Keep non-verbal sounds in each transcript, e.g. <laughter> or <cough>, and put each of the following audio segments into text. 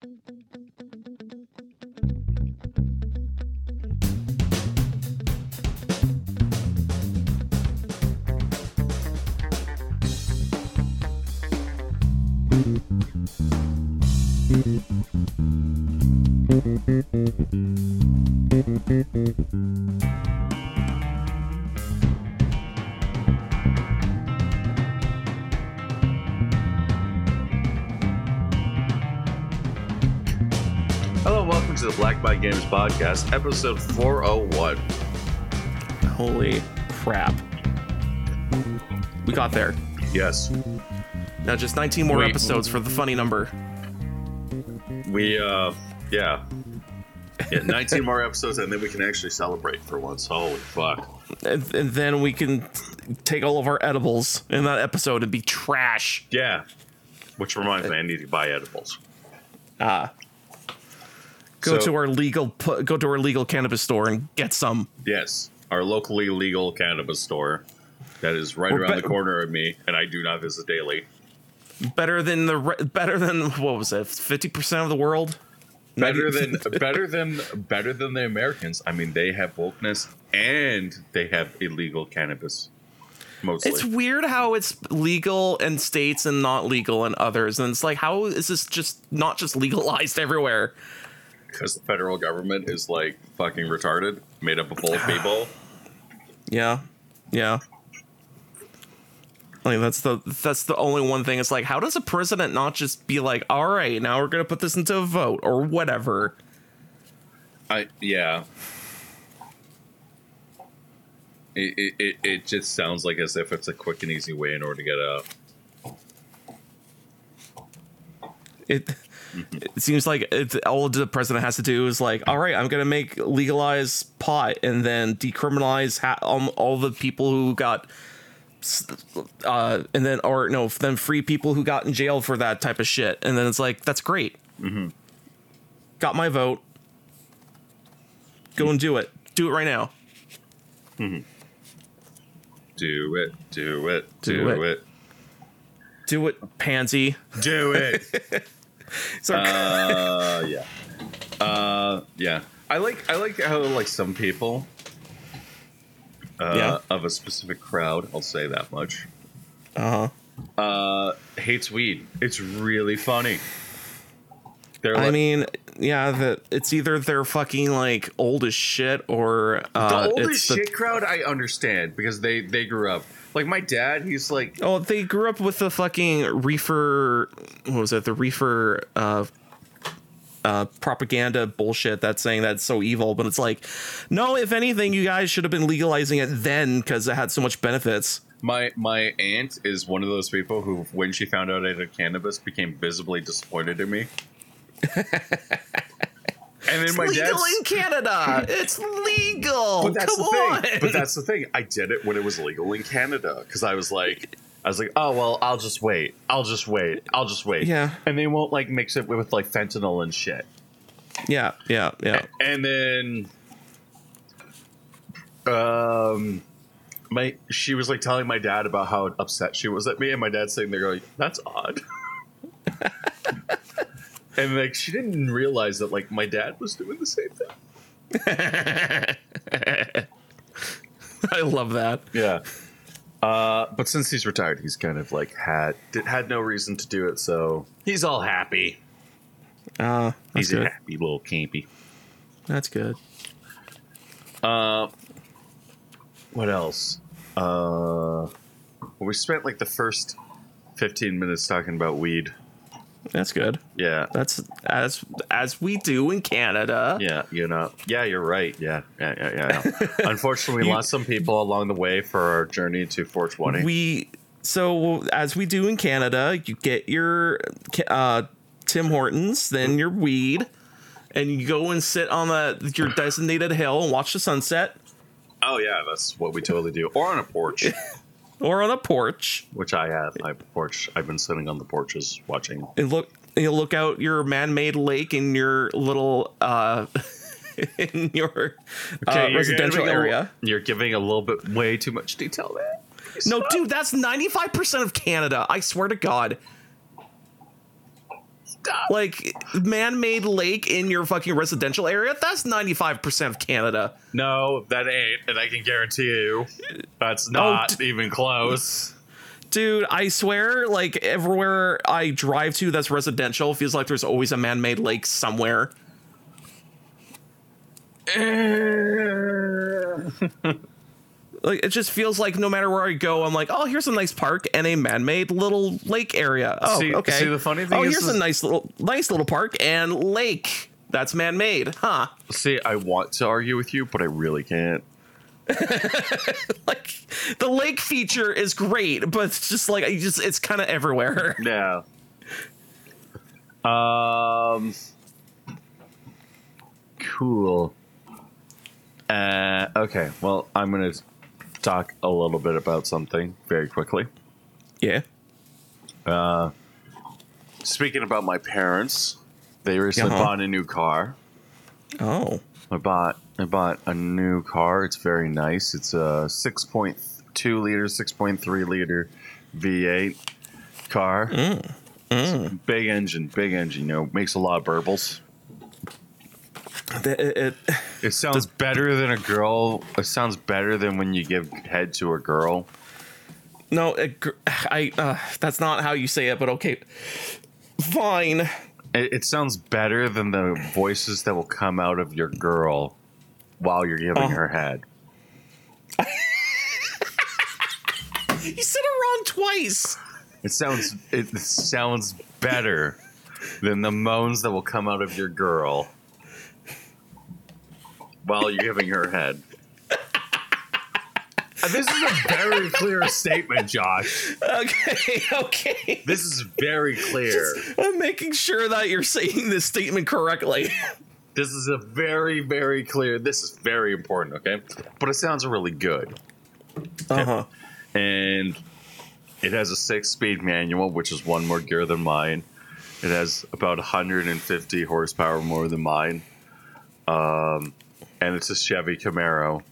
Hello, podcast, episode 401. Holy crap. We got there. Yes, Now just 19 more episodes for the funny number. we, uh, yeah. Yeah, 19 more episodes, and then we can actually celebrate for once. Holy fuck. And, and then we can take all of our edibles in that episode and be trash. Yeah. Which reminds me, I need to buy edibles. Ah. Go So- to our legal go to our legal cannabis store and get some. Yes, our locally legal cannabis store that is right Or around be- the corner of me, and I do not visit daily. Better than the re- better than what was it? 50% of the world? Better than <laughs> uh, better than better than the Americans. I mean, they have wokeness and they have illegal cannabis. Mostly, It's weird how it's legal in states and not legal in others. And it's like how is this just not just legalized everywhere? Because the federal government is like fucking retarded, made up of old <sighs> people. Yeah, yeah. Like that's the that's the only one thing. It's like, how does a president not just be like, all right, now we're gonna put this into a vote or whatever? I yeah. It, it, it, it just sounds like as if it's a quick and easy way in order to get a It it seems like it's, all the president has to do is like, all right, I'm gonna make legalize pot and then decriminalize ha- um, all the people who got. Uh, and then, or no, then free people who got in jail for that type of shit. And then it's like, that's great. Got my vote. Go and do it. Do it right now. do it, do it, Do do, it. it. Do it, pansy. do it. <laughs> <laughs> So, uh, yeah, uh, yeah. I like I like how like some people, uh, Yeah. of a specific crowd. I'll say that much. uh-huh. Uh, hates weed. It's really funny. They're I like, mean, yeah, that it's either they're fucking like old as shit or uh, the oldest it's the shit crowd. I understand because they they grew up. Like my dad, he's like Oh, they grew up with the fucking reefer. What was it? The reefer uh, uh, propaganda bullshit that's saying that's so evil. But it's like, no. If anything, you guys should have been legalizing it then because it had so much benefits. My my aunt is one of those people who, when she found out I did cannabis, became visibly disappointed in me. <laughs> and then It's my legal in Canada. It's legal. but that's Come the on. thing. But that's the thing. I did it when it was legal in Canada because I was like, I was like, oh well, I'll just wait. I'll just wait. I'll just wait. Yeah. And they won't like mix it with like fentanyl and shit. yeah, yeah, yeah. And then, um, my she was like telling my dad about how upset she was at me, and my dad's sitting there going, "That's odd." <laughs> and like she didn't realize that like my dad was doing the same thing. <laughs> I love that. Yeah. Uh, but since he's retired, he's kind of like had did, had no reason to do it, so he's all happy. Uh, he's a happy little campy. That's good. Uh, what else? Uh, we spent like the first fifteen minutes talking about weed. That's good. Yeah, That's as as we do in Canada. yeah, you know, yeah, you're right. Yeah, yeah, yeah, yeah. <laughs> Unfortunately, we You- lost some people along the way for our journey to 420. We so as we do in Canada, you get your uh, Tim Hortons, then your weed, and you go and sit on the your designated hill and watch the sunset, oh yeah, that's what we totally do. Or on a porch, <laughs> or on a porch, which I have. My porch. I've been sitting on the porches watching. and look. You look out your man-made lake in your little uh, <laughs> in your uh, residential giving a- area. you're giving a little bit way too much detail there. No, dude, that's ninety-five percent of Canada. I swear to God. Like man-made lake in your fucking residential area. That's ninety five percent of Canada. No, that ain't, and I can guarantee you, that's oh, not d- even close. Dude, I swear, like everywhere I drive to that's residential feels like there's always a man-made lake somewhere. <laughs> Like it just feels like no matter where I go, I'm like, oh, here's a nice park and a man-made little lake area. Oh, See- okay. see, the funny thing oh, is- here's a nice little, nice little park and lake that's man-made, huh? See, I want to argue with you, but I really can't. <laughs> Like the lake feature is great, but it's just like I just it's kind of everywhere. <laughs> Yeah. Um. Cool. Uh. Okay. Well, I'm gonna talk a little bit about something very quickly. Yeah. Uh, Speaking about my parents, they recently Uh-huh. bought a new car. Oh. I bought I bought a new car. It's very nice. It's a 6.2 liter, 6.3 liter V8 car. Mm. Big engine, big engine. You know, makes a lot of burbles. It- it- It <laughs> sounds better than a girl. It sounds better than when you give head to a girl. no, it, I. Uh, that's not how you say it, but okay. Fine. It, it sounds better than the voices that will come out of your girl while you're giving Oh. her head. <laughs> You said it wrong twice. It sounds it sounds better than the moans that will come out of your girl while you're giving her head. Uh, This is a very clear statement, Josh. Okay. Okay. This is very clear. I'm making sure that you're saying this statement correctly. This is a very, very clear. This is very important, okay? But it sounds really good. Uh huh. and it has a six speed manual, which is one more gear than mine. It has about 150 horsepower more than mine. Um, and it's a Chevy Camaro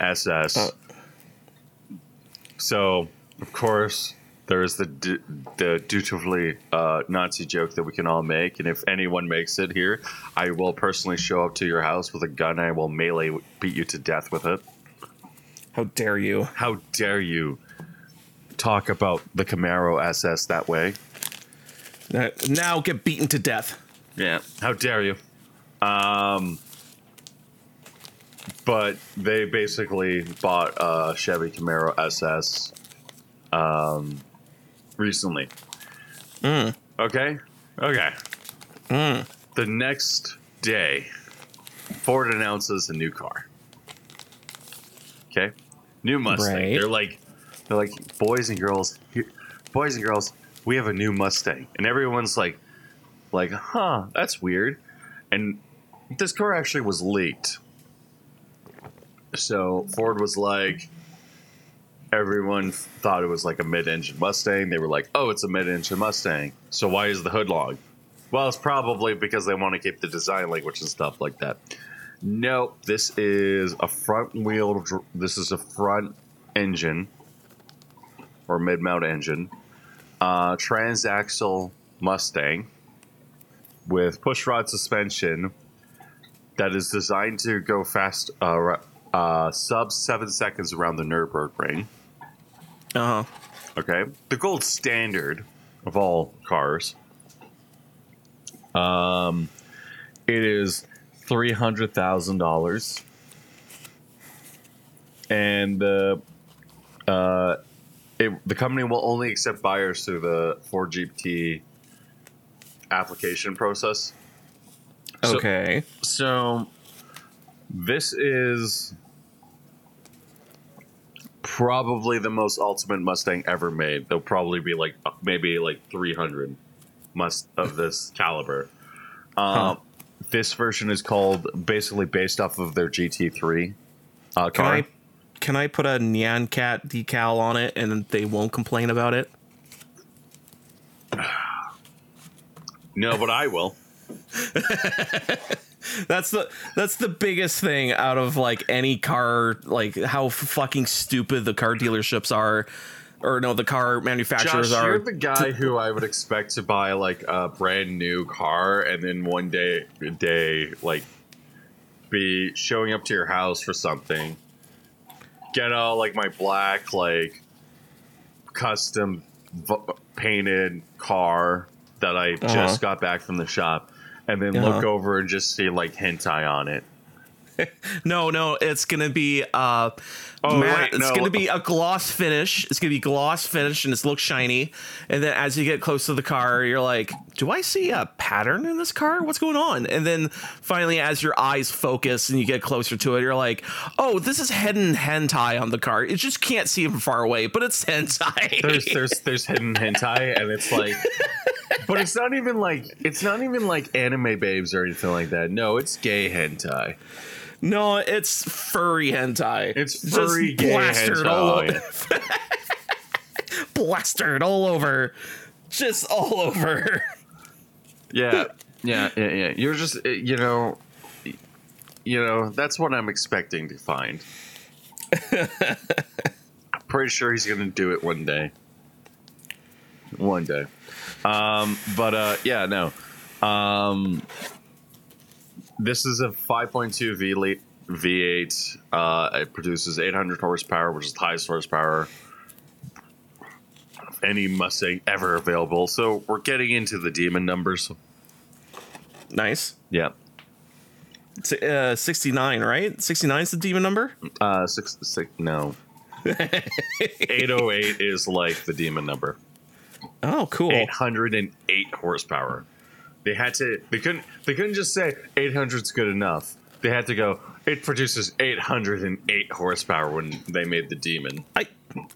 SS. Oh. So, of course, there's the du- the dutifully uh, Nazi joke that we can all make, and if anyone makes it here, I will personally show up to your house with a gun. and I will melee beat you to death with it. How dare you? How dare you talk about the Camaro SS that way? Uh, Now get beaten to death. Yeah. How dare you? Um, but they basically bought a Chevy Camaro SS um, recently. Hmm. Okay. Okay. Hmm. The next day, Ford announces a new car. Okay, new Mustang. Right. They're like, they're like, boys and girls, boys and girls, we have a new Mustang, and everyone's like, like, huh, that's weird. And this car actually was leaked. So Ford was like, everyone thought it was like a mid-engine Mustang. They were like, oh, it's a mid-engine Mustang. So why is the hood long? Well, it's probably because they want to keep the design language and stuff like that. Nope, this is a front wheel. This is a front engine or mid-mount engine, uh, transaxle Mustang with pushrod suspension that is designed to go fast, uh, uh, sub seven seconds around the Nurburgring. Uh huh. Okay, the gold standard of all cars. Um, it is three hundred thousand dollars, and the uh, it, the company will only accept buyers through the Ford GTD application process. So- Okay. So this is probably the most ultimate Mustang ever made. There'll probably be like uh, maybe like 300 must of this <laughs> caliber. Um, Huh. This version is called basically based off of their GT3 uh, Can. I can I put a Nyan Cat decal on it and they won't complain about it? <sighs> No, but I will. <laughs> That's the that's the biggest thing out of like any car like how fucking stupid the car dealerships are. or no, the car manufacturers Josh, are. you're the guy who I would expect to buy like a brand new car, and then one day, day like, be showing up to your house for something. Get all like my black like custom v- painted car that I Uh-huh. just got back from the shop, and then look Uh-huh. over and just see like hentai on it. <laughs> No, no, it's gonna be uh Oh, matte- wait, it's gonna be a gloss finish. It's gonna be gloss finish and it's look shiny. And then as you get close to the car, you're like, Do I see a pattern in this car? What's going on? And then finally as your eyes focus and you get closer to it, you're like, Oh, this is hidden hentai on the car. It just can't see it from far away, but it's <laughs> hentai. there's there's there's hidden hentai and it's like <laughs> but it's not even like it's not even like anime babes or anything like that. No it's gay hentai. No, it's furry hentai. it's Just furry gay plastered all over. <laughs> Plastered all over. Just all over. yeah yeah yeah yeah. You're just uh, you know you know that's what i'm expecting to find. I'm <laughs> pretty sure he's gonna do it one day. One day um but uh yeah no um this is a 5.2 v v8 uh it produces 800 horsepower which is the highest horsepower of any mustang ever available so we're getting into the demon numbers Nice. yeah Uh, 69, right? 69 is the demon number? Uh, six, six, no. <laughs> 808 is like the demon number. Oh, cool. 808 horsepower. They had to. They couldn't. They couldn't just say 800's good enough. They had to go. It produces 808 horsepower when they made the demon. I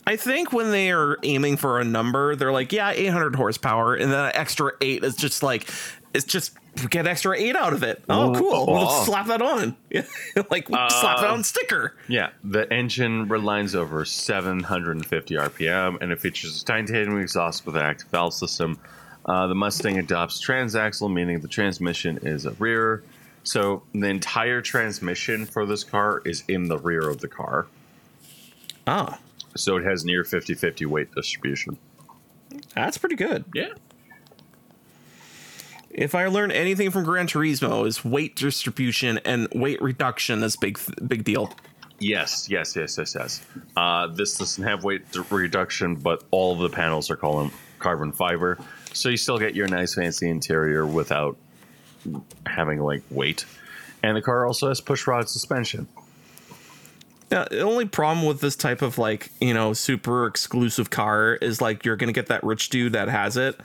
I think when they are aiming for a number, they're like, yeah, 800 horsepower, and then an extra eight is just like, it's just get extra eight out of it. Oh, Ooh, cool. We'll oh. slap that on. <laughs> like, slap it on sticker. Yeah, the engine relies over 750 RPM, and it features a titanium exhaust with an active valve system. Uh, the Mustang adopts transaxle, meaning the transmission is a rear. So the entire transmission for this car is in the rear of the car. Ah, So it has near 50-50 weight distribution. that's pretty good. Yeah. If I learn anything from Gran Turismo, is weight distribution and weight reduction is big, big deal. Yes, yes, yes, yes, yes. Uh, this doesn't have weight reduction, but all of the panels are called carbon fiber, so you still get your nice fancy interior without having like weight. And the car also has push rod suspension. Yeah, the only problem with this type of like, you know, super exclusive car is like you're gonna get that rich dude that has it,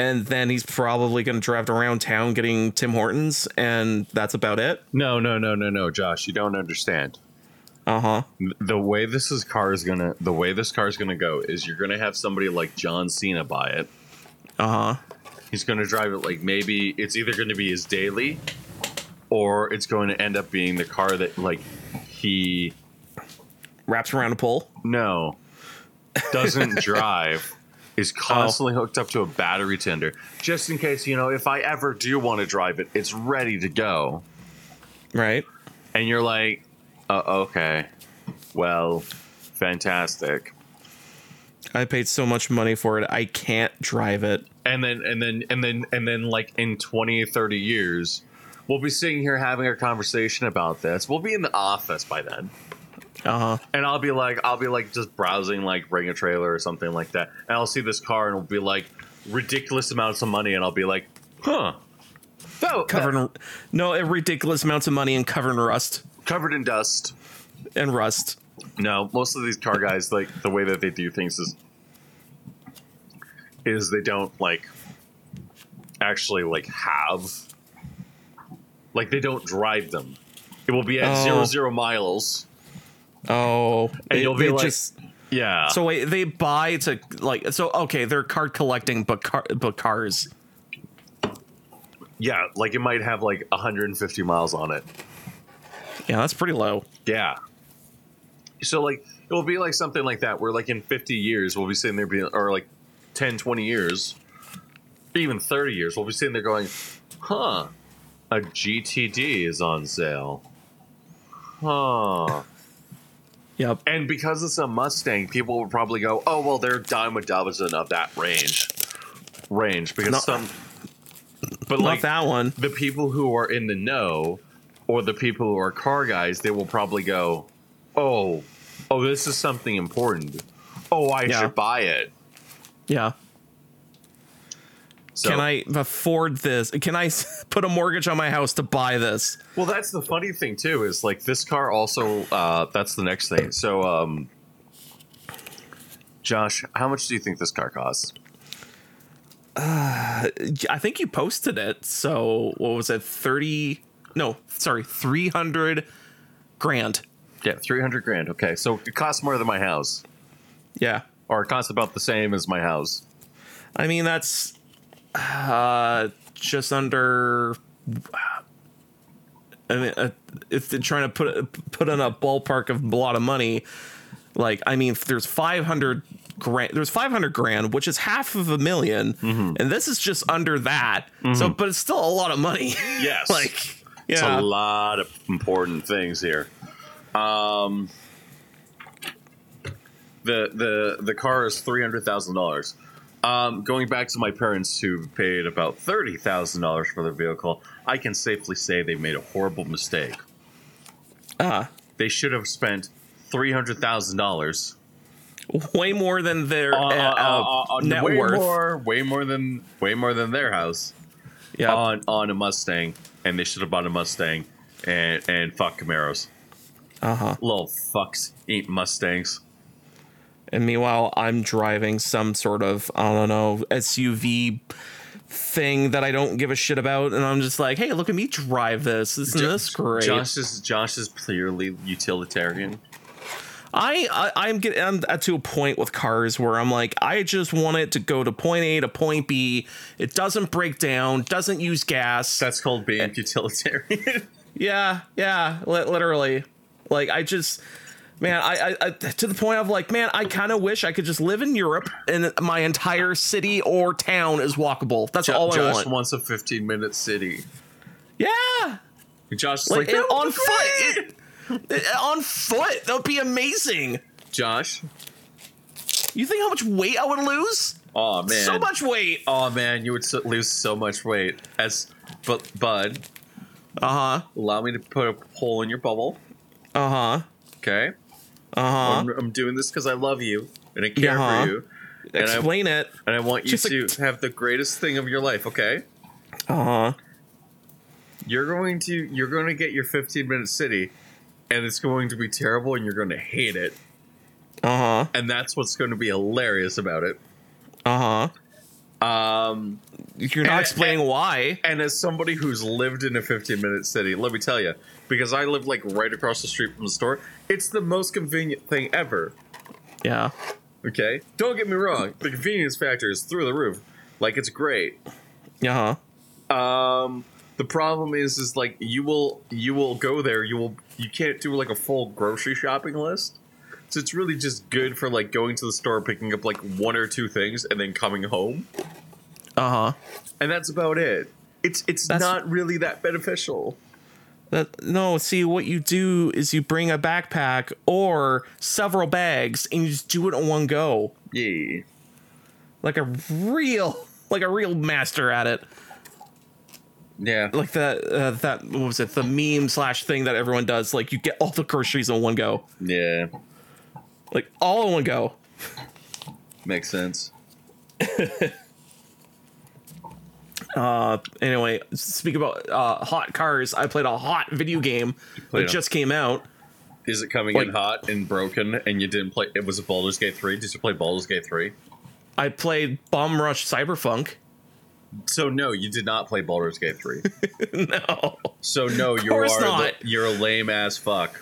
and then he's probably gonna drive around town getting Tim Hortons, and that's about it. No, no, no, no, no, Josh, you don't understand. Uh huh. The way this is car is gonna, the way this car is gonna go is you're gonna have somebody like John Cena buy it. Uh huh. He's gonna drive it like maybe it's either gonna be his daily, or it's going to end up being the car that like he Wraps around a pole. No. Doesn't <laughs> drive. Is constantly hooked up to a battery tender. Just in case, you know, if I ever do want to drive it, it's ready to go. Right. And you're like, uh, okay. Well, fantastic. I paid so much money for it. I can't drive it. And then and then and then and then like in 20 30 years, we'll be sitting here having a conversation about this. We'll be in the office by then. Uh huh. and I'll be like, I'll be like just browsing like Bring a Trailer or something like that, and I'll see this car and it'll be like ridiculous amounts of money, and I'll be like, huh, oh, Covered in no ridiculous amounts of money and covered in rust covered in dust. and rust. No, most of these car guys like the way that they do things is is they don't like actually like have like they don't drive them. It will be at Oh. zero zero miles. Oh, And they- you'll be like- just Yeah. so wait. They buy to like so okay. They're card collecting, but car but cars. yeah, like it might have like 150 miles on it. Yeah, that's pretty low. Yeah. So like it will be like something like that where like in 50 years we'll be sitting there being or like 10 20 years even 30 years we'll be sitting there going huh a GTD is on sale huh Yep. And because it's a Mustang, people would probably go, "Oh, well, they're dime a dozen of that range, range." Because Not- some, but Not like that one. the people who are in the know, or the people who are car guys, they will probably go, "Oh, oh, this is something important. Oh, I Yeah. should buy it." Yeah. So, Can I afford this? Can I <laughs> put a mortgage on my house to buy this? Well, that's the funny thing too. Is like this car also. Uh, that's the next thing. So, um, Josh, how much do you think this car costs? I think you posted it. So what was it? Thirty? No, sorry, three hundred grand. Yeah, three hundred grand. Okay, so it costs more than my house, Yeah. or it costs about the same as my house. I mean that's uh just under. I mean, uh, if they're trying to put put in a ballpark of a lot of money, like I mean, there's five hundred grand. There's five hundred grand, which is half of a 1000000 and this is just under that. So, but it's still a lot of money. <laughs> Yes, like, it's a lot of important things here. Um, the the the car is three hundred thousand dollars. Um, going back to my parents who paid about thirty thousand dollars for their vehicle, I can safely say they made a horrible mistake. uh, They should have spent three hundred thousand dollars way more than their uh, on, uh, on- on- net way worth. more, way more than way more than their house Yeah, on on a Mustang, and they should have bought a Mustang and and fuck Camaros. uh huh. Little fucks eat Mustangs. And meanwhile, I'm driving some sort of I don't know SUV thing that I don't give a shit about, and I'm just like, hey, look at me drive this. Isn't this great? Josh is Josh is clearly utilitarian. I, I I'm getting I'm at to a point with cars where I'm like, I just want it to go to point A to point B. It doesn't break down, doesn't use gas. That's called being utilitarian. <laughs> Yeah, yeah, li- literally. Like I just, man, I, I, I to the point of like, man, I kind of wish I could just live in Europe and my entire city or town is walkable. That's Jo- all I Josh want. wants a 15 minute city. yeah, Josh like, like, on foot, it, <laughs> it- on foot. That would be amazing. Josh. You think how much weight I would lose? Oh man. So much weight. Oh man, you would so, lose so much weight. As but Bud, Uh huh. allow me to put a hole in your bubble. Uh huh. Okay. Uh huh. I'm, I'm doing this because I love you and I care Uh-huh. for you, and I Explain it. and I want you Just to like- have the greatest thing of your life. Okay. Uh huh. You're going to you're going to get your 15 minute city, and it's going to be terrible, and you're going to hate it, Uh huh. and that's what's going to be hilarious about it. Uh huh. Um, You're not And- explaining why. and as somebody who's lived in a 15 minute city, let me tell you, because I live like right across the street from the store, it's the most convenient thing ever. Yeah. Okay, don't get me wrong, the convenience factor is through the roof. Like it's great. Uh huh. Um, the problem is, is like you will you will go there. You will you can't do like a full grocery shopping list. So it's really just good for like going to the store, picking up like one or two things, and then coming home, Uh huh. and that's about it. It's it's That's- not really that beneficial. That no, see what you do is you bring a backpack or several bags and you just do it in one go. Yeah. Like a real like a real master at it. Yeah. Like that uh, that what was it? The meme slash thing that everyone does. Like you get all the groceries in one go. Yeah. Like all in one go. Makes sense. <laughs> Uh anyway, speak about uh hot cars. I played a hot video game that just came out. Is it coming in hot and broken and you didn't play it was a Baldur's Gate 3? Did you play Baldur's Gate 3? I played Bomb Rush Cyberpunk. So no, you did not play Baldur's Gate 3. <laughs> no. So no, you are the, you're a lame ass fuck.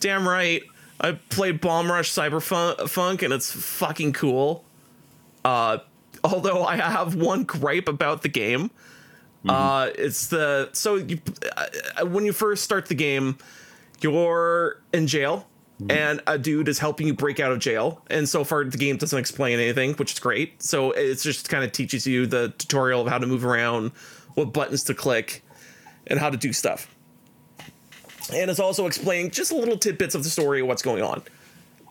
Damn right. I played Bomb Rush Cyberpunk and it's fucking cool. Uh, although I have one gripe about the game. Uh, it's the so you uh, when you first start the game, you're in jail and a dude is helping you break out of jail. And so far the game doesn't explain anything, which is great. So it's just kind of teaches you the tutorial of how to move around, what buttons to click, and how to do stuff. And it's also explaining just little tidbits of the story of what's going on.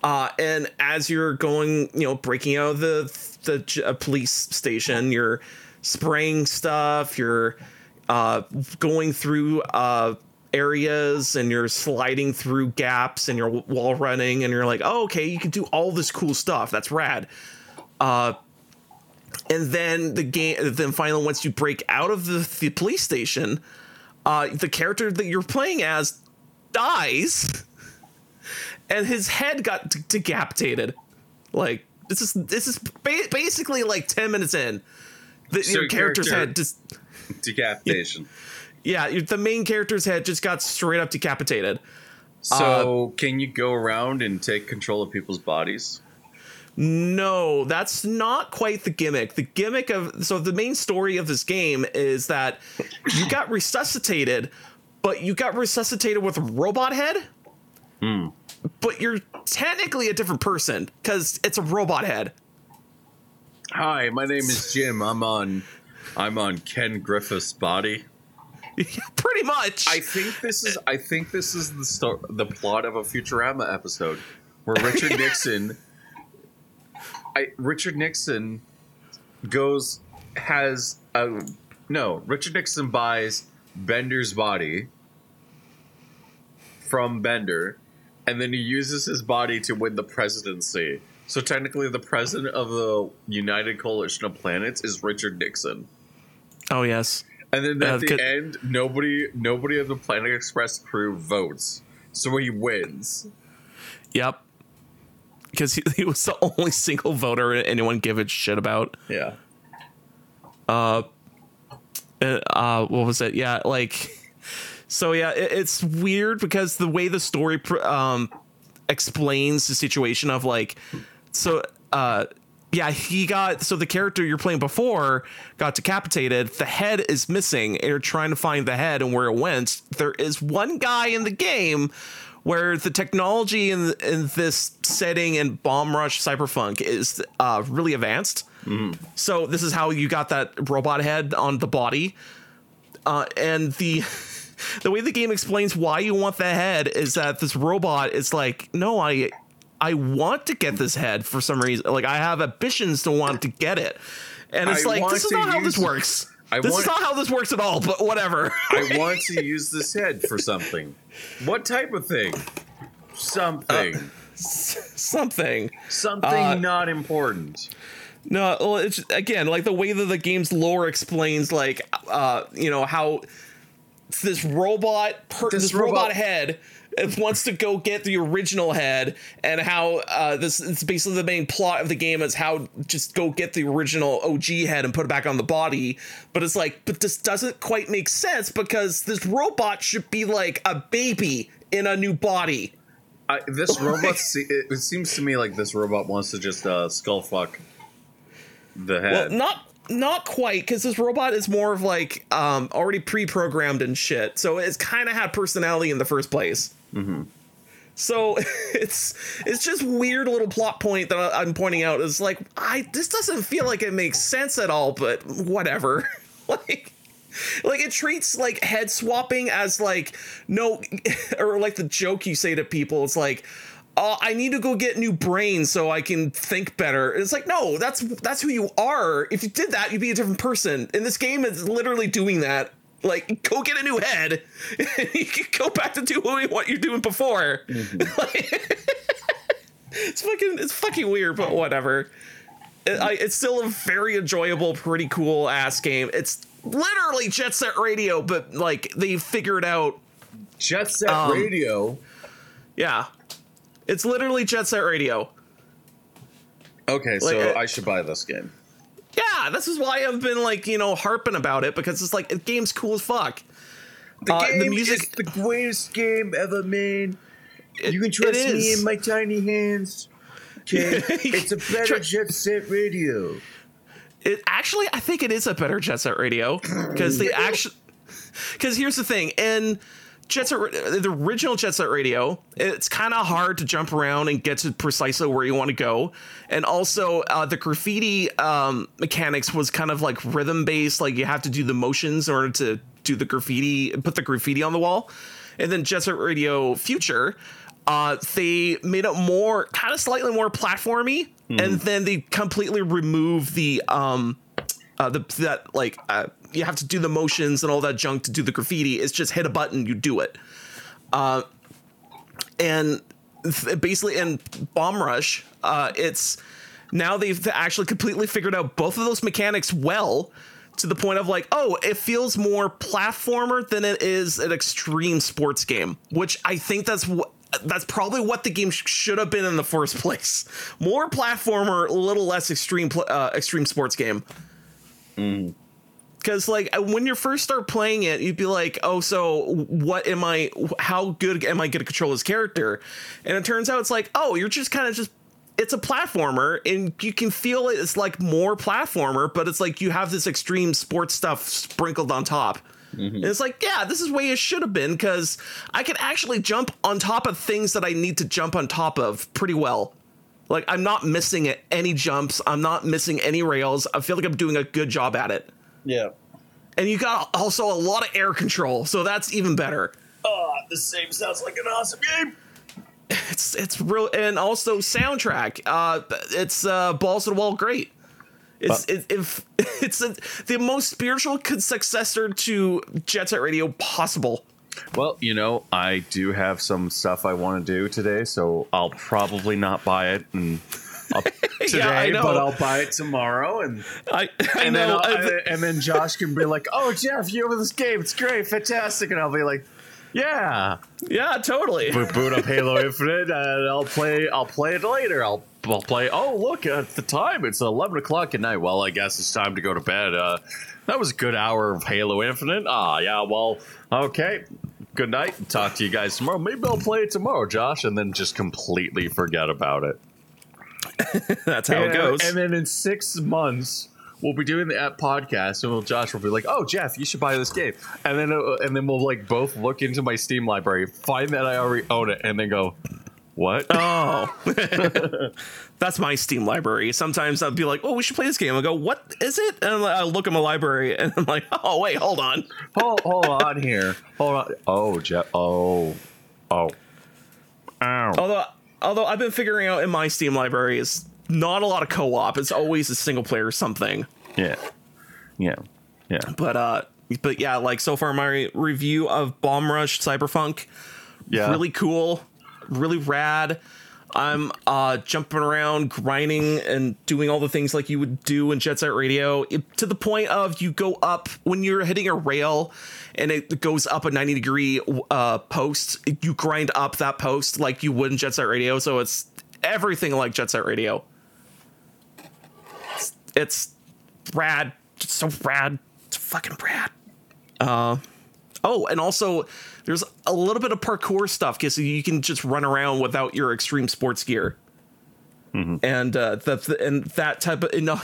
Uh, and as you're going, you know, breaking out of the the uh, police station, you're spraying stuff, you're uh, going through uh, areas, and you're sliding through gaps, and you're wall running, and you're like, oh, okay, you can do all this cool stuff. That's rad. Uh, and then the game, then finally, once you break out of the, the police station, uh, the character that you're playing as dies and his head got d- decapitated. Like this is this is ba- basically like ten minutes in. The, So your character's character- head just Decapitation. <laughs> yeah, you- the main character's head just got straight up decapitated. So uh, can you go around and take control of people's bodies? No, that's not quite the gimmick. The gimmick of so the main story of this game is that you got resuscitated, but you got resuscitated with a robot head. Hmm. But you're technically a different person because it's a robot head. Hi, my name is <laughs> Jim. I'm on I'm on Ken Griffith's body. Pretty much. I think this is I think this is the sto- the plot of a Futurama episode where <laughs> Richard Nixon I Richard Nixon goes has a no, Richard Nixon buys Bender's body from Bender and then he uses his body to win the presidency. So technically the president of the United Coalition of Planets is Richard Nixon. oh yes. And then at Uh, the could- end, nobody nobody of the Planet Express crew votes, so he wins. Yep. Because he, <laughs> he was the only single voter anyone give a shit about. Yeah. Uh, uh, what was it? Yeah, like, so yeah, it, it's weird because the way the story pr- um explains the situation of like, so uh, yeah, he got so the character you're playing before got decapitated. The head is missing, and you're trying to find the head and where it went. There is one guy in the game where the technology in in this setting in Bomb Rush Cyberpunk is uh, really advanced. So this is how you got that robot head on the body, uh, and the <laughs> the way the game explains why you want the head is that this robot is like, no, I I want to get this head for some reason. Like I have ambitions to want to get it, and it's I like this is not how this works. I this want- is not how this works at all. But whatever. <laughs> I want to use this head for something. What type of thing? Something. <laughs> Something. something uh, not important. No, well, it's again like the way that the game's lore explains, like, uh, you know how this robot, per, This this, robot, robot- head, it wants to go get the original head, and how uh, this it's basically the main plot of the game is how just go get the original OG head and put it back on the body. But it's like, but this doesn't quite make sense because this robot should be like a baby in a new body. I, this <laughs> robot. Se- it, it seems to me like this robot wants to just uh, skull fuck the Well, not not quite because this robot is more of like um already pre-programmed and shit. So it's kind of had personality in the first place. Mm-hmm. So <laughs> it's it's just weird little plot point that I'm pointing out. Is like I this doesn't feel like it makes sense at all, but whatever. <laughs> like like it treats like head swapping as like no <laughs> or like the joke you say to people it's like uh, I need to go get new brains so I can think better. It's like no, that's that's who you are. If you did that, you'd be a different person. And this game is literally doing that. Like, go get a new head. <laughs> you can go back to doing what you're doing before. <laughs> it's fucking it's fucking weird, but whatever. It, I, it's still a very enjoyable, pretty cool ass game. It's literally Jet Set Radio, but like they figured out Jet Set um, Radio. Yeah. It's literally Jet Set Radio. Okay, so like, uh, I should buy this game. Yeah, this is why I've been like, you know, harping about it because it's like the game's cool as fuck. The Uh, the game music- is the greatest game ever made. It- You can trust me in my tiny hands. Okay, <laughs> it's a better Jet Set Radio. It actually, I think it is a better Jet Set Radio because the <laughs> actual. Because here's the thing, in Jet Set, the original Jet Set Radio, it's kind of hard to jump around and get to precisely where you want to go, and also uh, the graffiti um, mechanics was kind of like rhythm based, like you have to do the motions in order to do the graffiti, put the graffiti on the wall, and then Jet Set Radio Future, uh, they made it more kind of slightly more platformy, and then they completely remove the um, uh, the that like uh, you have to do the motions and all that junk to do the graffiti. It's just hit a button, you do it. Uh, and th- basically in Bomb Rush, uh, it's now they've actually completely figured out both of those mechanics well to the point of like, oh, it feels more platformer than it is an extreme sports game, which I think that's what. That's probably what the game sh- should have been in the first place. More platformer, a little less extreme, pl- uh, extreme sports game because like uh, when you first start playing it you'd be like oh so what am i how good am i going to control this character? And it turns out it's like oh you're just kind of just it's a platformer and you can feel it it's like more platformer but it's like you have this extreme sports stuff sprinkled on top. And it's like yeah this is way it should have been because i can actually jump on top of things that i need to jump on top of pretty well. Like i'm not missing any jumps i'm not missing any rails i feel like i'm doing a good job at it Yeah. and you got also a lot of air control, so that's even better. Oh, the same sounds like an awesome game. It's it's real, and also soundtrack. Uh, it's uh, balls to the wall, great. It's it, if <laughs> it's a, the most spiritual successor to Jet Set Radio possible. Well, you know, I do have some stuff I want to do today, so I'll probably not buy it and I'll, <laughs> today, know. but I'll buy it tomorrow, and I I and then know. I'll- I- and then Josh can be like, "Oh, Jeff, you have this game. It's great, fantastic," and I'll be like, "Yeah." yeah, totally. Boot, boot up Halo Infinite, and I'll play. I'll play it later. I'll I'll play. Oh, look at the time. It's eleven o'clock at night. Well, I guess it's time to go to bed. Uh, that was a good hour of Halo Infinite. Ah, yeah. Well, okay. Good night. Talk to you guys tomorrow. Maybe I'll play it tomorrow, Josh, and then just completely forget about it. <laughs> That's how it goes. And then in six months, we'll be doing the app podcast, and we'll, Josh will be like, "Oh, Jeff, you should buy this game," and then uh, and then we'll like both look into my Steam library, find that I already own it, and then go, "What?" Oh, <laughs> <laughs> that's my Steam library. Sometimes I'll be like, "Oh, we should play this game." I go, "What is it?" And I look at my library, and I'm like, "Oh, wait, hold on." hold, hold on here. Hold on. Oh, Jeff. Oh, oh. Ow. Although, although I've been figuring out in my Steam library is not a lot of co-op. It's always a single player or something. Yeah. Yeah. Yeah. But uh, but yeah, like so far my review of Bomb Rush Cyberpunk, Yeah. really cool, really rad. I'm uh jumping around, grinding, and doing all the things like you would do in Jet Set Radio it- to the point of you go up when you're hitting a rail and it goes up a 90 degree uh post. You grind up that post like you would in Jet Set Radio, so it's everything like Jet Set Radio. It's, it's rad, just so rad, it's fucking rad. Uh, oh, and also there's a little bit of parkour stuff because you can just run around without your extreme sports gear. And uh, the, and that type of <laughs> no,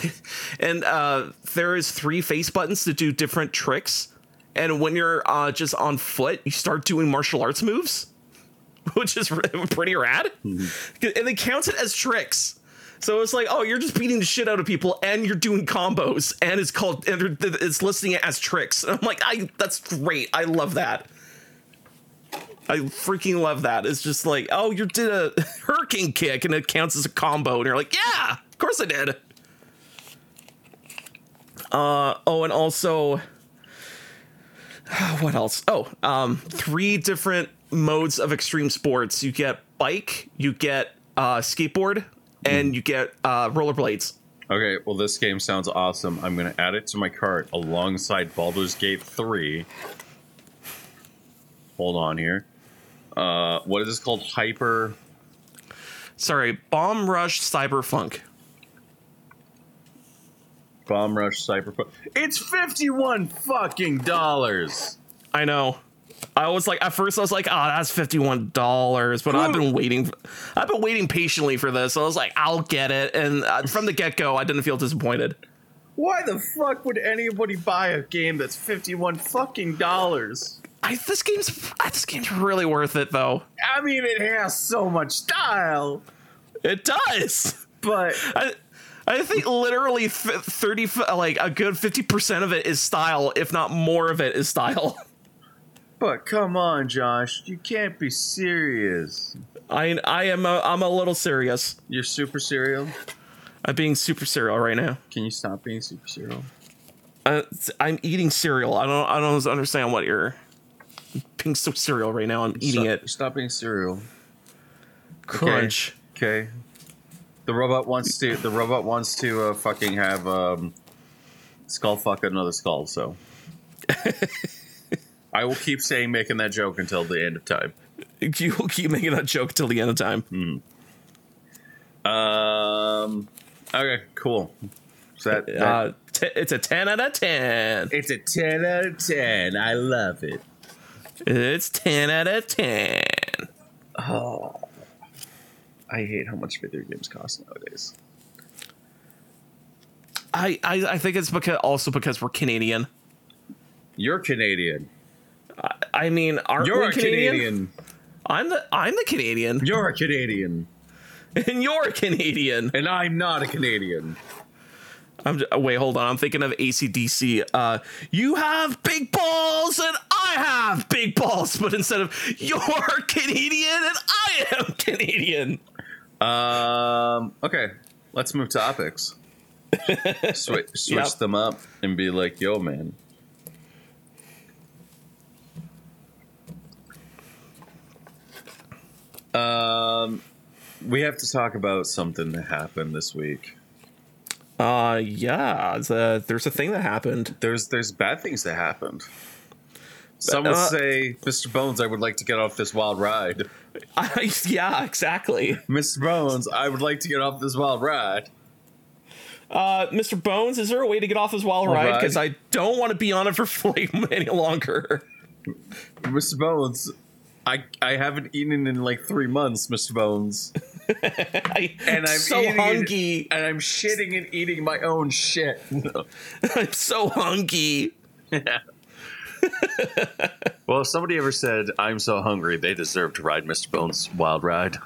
and uh, there is three face buttons to do different tricks. And when you're uh, just on foot, you start doing martial arts moves, <laughs> which is <laughs> pretty rad. And they count it as tricks. So it's like, oh, you're just beating the shit out of people, and you're doing combos, and it's called, and it's listing it as tricks. And I'm like, I, that's great. I love that. I freaking love that. It's just like, oh, you did a <laughs> hurricane kick, and it counts as a combo, and you're like, yeah, of course I did. Uh oh, and also, <sighs> what else? Oh, um, three different modes of extreme sports. You get bike, you get uh, skateboard, and you get uh, rollerblades. Okay, well, this game sounds awesome. I'm going to add it to my cart alongside Baldur's Gate 3. Hold on here. Uh, what is this called? Hyper. Sorry, Bomb Rush Cyberpunk. Bomb Rush Cyberpunk. It's 51 fucking dollars. I know. I was like, at first, I was like, oh, that's fifty-one dollars, but I've been waiting. I've been waiting patiently for this. I was like, I'll get it, and uh, from the get-go, I didn't feel disappointed. Why the fuck would anybody buy a game that's 51 fucking dollars? I, this game's this game's really worth it, though. I mean, it has so much style, It does. but I, I think literally thirty, like a good fifty percent of it is style, if not more of it is style. <laughs> But come on, Josh, you can't be serious. I I am a, I'm a little serious. You're super serial. I'm being super cereal right now. Can you stop being super serial? Uh, I'm eating cereal. I don't I don't understand what you're being so cereal right now. I'm eating stop, it. Stop being serial. Crunch. Okay. The robot wants to. The robot wants to uh, fucking have um, skull fuck another skull. So <laughs> I will keep saying making that joke until the end of time. <laughs> You will keep making that joke till the end of time. Um. Okay. Cool. So that, that- Uh, t- it's a ten out of ten. it's a ten out of ten. I love it. It's ten out of ten. Oh. I hate how much video games cost nowadays. I, I I think it's because also because we're Canadian. You're Canadian. I mean, aren't You're we a Canadian? Canadian. I'm the I'm the Canadian, You're a Canadian. and you're a Canadian. And I'm not a Canadian. I'm j- wait, hold on. I'm thinking of ACDC. Uh, you have big balls, and I have big balls, but instead of you're Canadian and I am Canadian. Um. Okay. Let's move topics. <laughs> switch switch Yep. them up and be like, "Yo, man." Um, we have to talk about something that happened this week. Uh, yeah. The, there's a thing that happened. There's there's bad things that happened. Some would Uh, say, "Mr. Bones, I would like to get off this wild ride." I, <laughs> yeah, exactly. Mr. Bones, I would like to get off this wild ride. Uh, Mr. Bones, is there a way to get off this wild ride? ride? Because I don't want to be on it for <laughs> any longer. Mr. Bones, I I haven't eaten in like three months, Mr. Bones, <laughs> I, and I'm so hungry. and I'm shitting and eating my own shit. <laughs> <laughs> I'm so hungry. well, if somebody ever said I'm so hungry, they deserve to ride Mr. Bones' wild ride.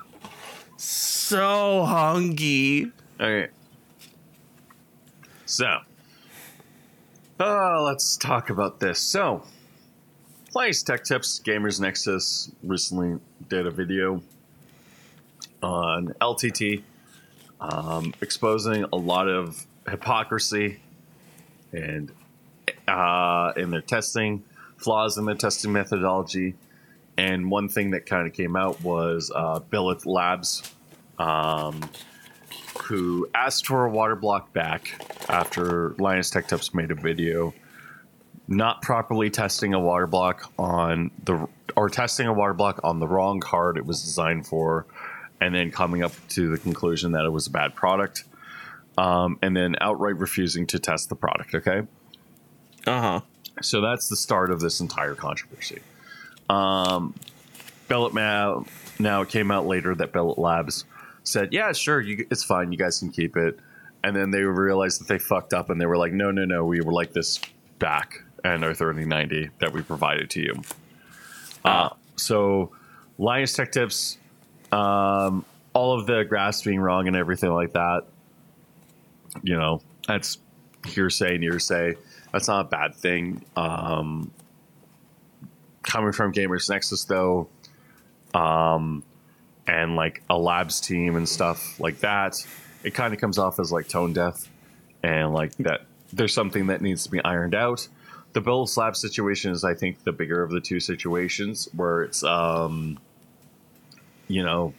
So hungry. Okay. So, uh, let's talk about this. So, Place Tech Tips Gamers Nexus recently did a video on LTT, um, exposing a lot of hypocrisy and uh, in their testing, flaws in their testing methodology. And one thing that kind of came out was uh, Billet Labs, um, who asked for a water block back after Linus Tech Tips made a video not properly testing a water block on the or testing a water block on the wrong card it was designed for and then coming up to the conclusion that it was a bad product um, and then outright refusing to test the product okay Uh huh. so that's the start of this entire controversy. Um, Bellet Ma- now it came out later that Billet Labs said, "Yeah, sure, you, it's fine. You guys can keep it." And then they realized that they fucked up, and they were like, "No, no, no, we were like this back and our 3090 that we provided to you." Uh, so, Linus Tech Tips, um, all of the graphs being wrong and everything like that. You know, that's hearsay and hearsay. That's not a bad thing. Um, coming from Gamers Nexus, though, um, and like a labs team and stuff like that, it kind of comes off as like tone deaf and like that there's something that needs to be ironed out. The Billet Labs situation is, I think, the bigger of the two situations where it's, um, you know,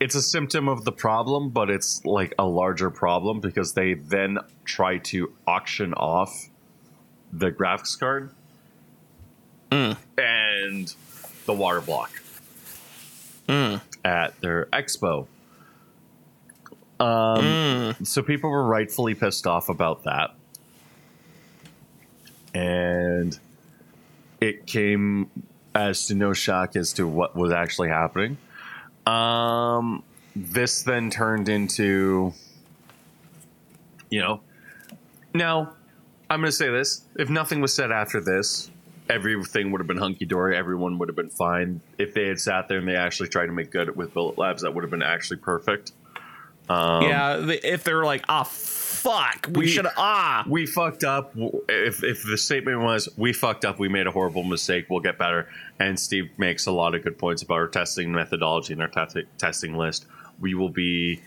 it's a symptom of the problem, but it's like a larger problem because they then try to auction off the graphics card and the water block at their expo. Um, So people were rightfully pissed off about that. And it came as to no shock as to what was actually happening. Um, this then turned into, you know, now I'm going to say this: if nothing was said after this, everything would have been hunky dory. Everyone would have been fine. If they had sat there and they actually tried to make good with Billet Labs, that would have been actually perfect. yeah, if they're like, ah, fuck, we, We- should ah. we fucked up. If if the statement was we fucked up, we made a horrible mistake, we'll get better. And Steve makes a lot of good points about our testing methodology and our te- testing list. We will be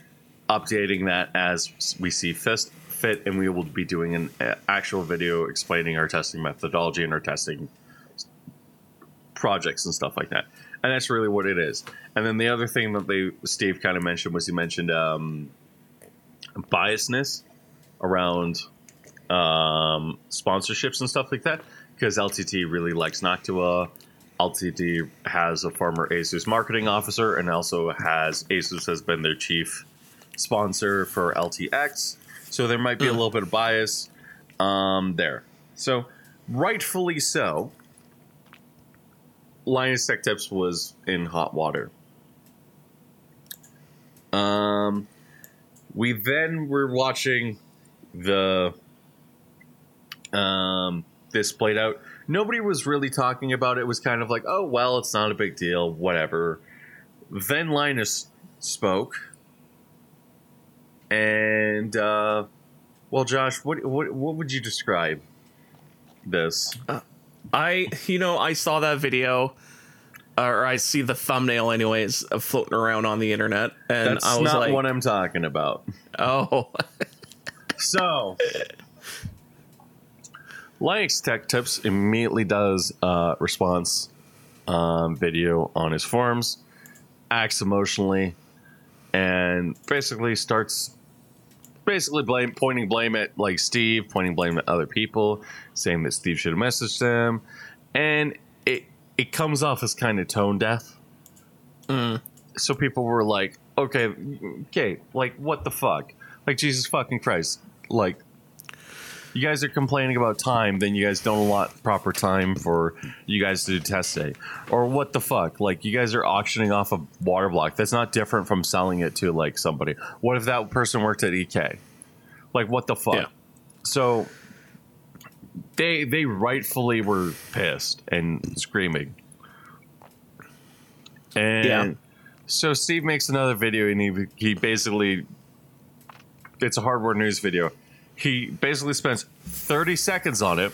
updating that as we see fit, fit and we will be doing an uh, actual video explaining our testing methodology and our testing projects and stuff like that. And that's really what it is. And then the other thing that they Steve kind of mentioned was he mentioned um, biasness around um, sponsorships and stuff like that because LTT really likes Noctua. LTT has a former Asus marketing officer and also has Asus has been their chief sponsor for LTX. So there might be a little bit of bias um, there. So rightfully so, Linus Tech Tips was in hot water. Um, we then were watching the um this played out. Nobody was really talking about it. It was kind of like, oh well, it's not a big deal, whatever. Then Linus spoke, and uh, well, Josh, what what what would you describe this? I, you know, I saw that video, or I see the thumbnail, anyways, floating around on the internet, and That's I was not like, what I'm talking about. <laughs> oh, <laughs> So, Linus Tech Tips immediately does a response um, video on his forums, acts emotionally, and basically starts basically blame pointing blame at like Steve, pointing blame at other people, saying that Steve should have messaged them and it it comes off as kind of tone deaf. So people were like, okay, okay, like what the fuck? Like Jesus fucking Christ. Like you guys are complaining about time, then you guys don't allot proper time for you guys to do test day. Or what the fuck? Like you guys are auctioning off a water block. That's not different from selling it to like somebody. What if that person worked at EK? Like what the fuck? Yeah. So they they rightfully were pissed and screaming. And Yeah. so Steve makes another video and he he basically it's a hardware news video. He basically spends 30 seconds on it,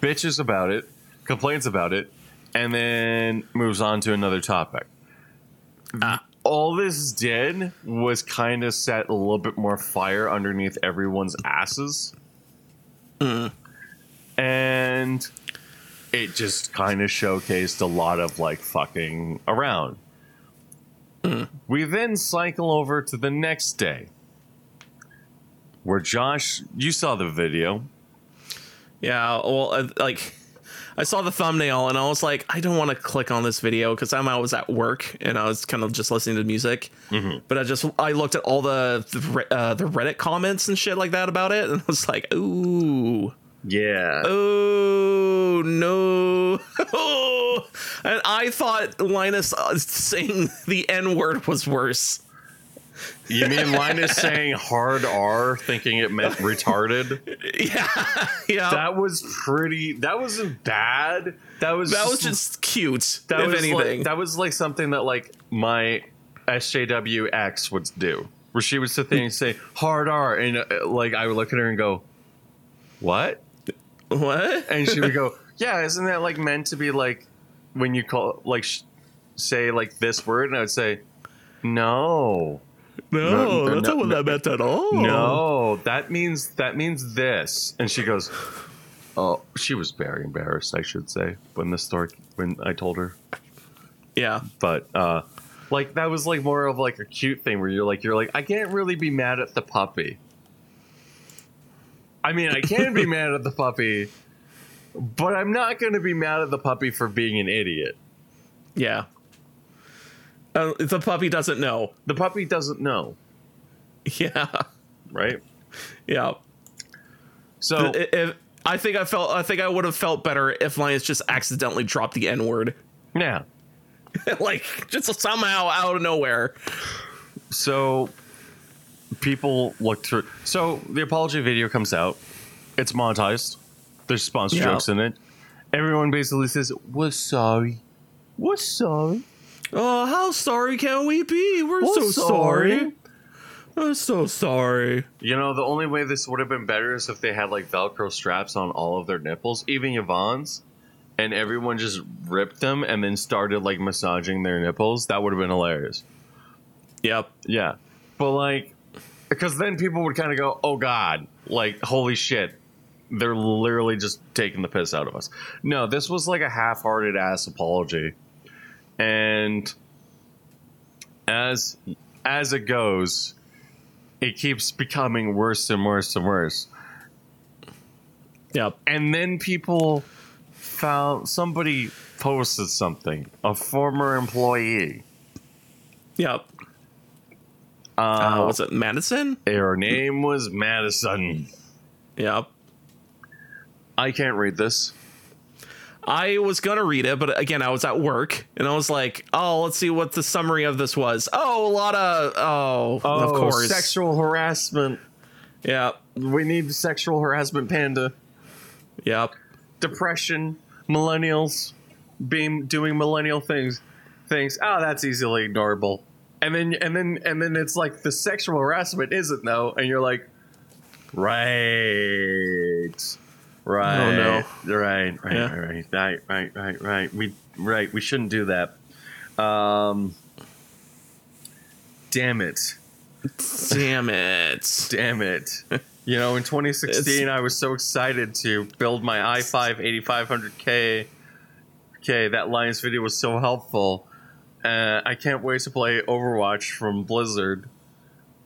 bitches about it, complains about it, and then moves on to another topic. Uh. All this did was kind of set a little bit more fire underneath everyone's asses. Mm. And it just kind of showcased a lot of like fucking around. We then cycle over to the next day where Josh, you saw the video. yeah. Well, uh, like, I saw the thumbnail and I was like, I don't want to click on this video because I'm I was at work and I was kind of just listening to music. But I just I looked at all the the, uh, the Reddit comments and shit like that about it, and I was like, ooh. Yeah. Oh no! <laughs> and I thought Linus uh, saying <laughs> the N word was worse. You mean Linus saying hard R thinking it meant <laughs> retarded? Yeah, yeah. That, was pretty that wasn't bad. That was That was just cute. that if was anything, like, that was like something that like my SJW SJWX would do. Where she would sit there and say hard R and uh, like I would look at her and go, "What?" What? and she would go, <laughs> "Yeah, isn't that like meant to be like when you call like sh- say like this word?" And I would say, "No, No, No, that's no, not what that meant at all. no, that means that means this." And she goes, "Oh, she was very embarrassed, I should say, when the story when I told her." Yeah, But uh, like that was like more of like a cute thing where you're like you're like I can't really be mad at the puppy. I mean, I can be <laughs> mad at the puppy, but I'm not going to be mad at the puppy for being an idiot. yeah. Uh, the puppy doesn't know. The puppy doesn't know, Yeah, right? yeah. So I- if, I think I felt. I think I would have felt better if Linus just accidentally dropped the N word, yeah, <laughs> like just somehow out of nowhere. so people look through. So the apology video comes out. It's monetized. There's sponsor Yeah. jokes in it. Everyone basically says, "We're sorry. We're sorry." Oh, how sorry can we be? We're, We're so sorry. sorry. I'm so sorry. You know, the only way this would have been better is if they had like Velcro straps on all of their nipples, even Yvonne's, and everyone just ripped them and then started like massaging their nipples. That would have been hilarious. Yep. Yeah. But like, because then people would kind of go, oh God, like, holy shit. They're literally just taking the piss out of us. No, this was like a half hearted ass apology. And as as it goes, it keeps becoming worse and worse and worse. Yep. And then people found somebody posted something, a former employee. Yep. Uh, Uh, was it Madison? her name was Madison. Yep. I can't read this. I was gonna read it, but again, I was at work, and I was like, "Oh, let's see what the summary of this was." Oh, a lot of oh, of course, sexual harassment. Yeah, We need sexual harassment panda. yep, Depression, millennials being doing millennial things. Things. Oh, that's easily ignorable. And then and then and then it's like the sexual harassment isn't though, and you're like, right. Right. Oh, no. Right, right, Yeah. right, right, right, right, right. We right, we shouldn't do that. Um Damn it. damn it. <laughs> Damn it. You know, in 2016, It's- I was so excited to build my i5 8500K. Okay, that Linus video was so helpful. Uh, I can't wait to play Overwatch from Blizzard.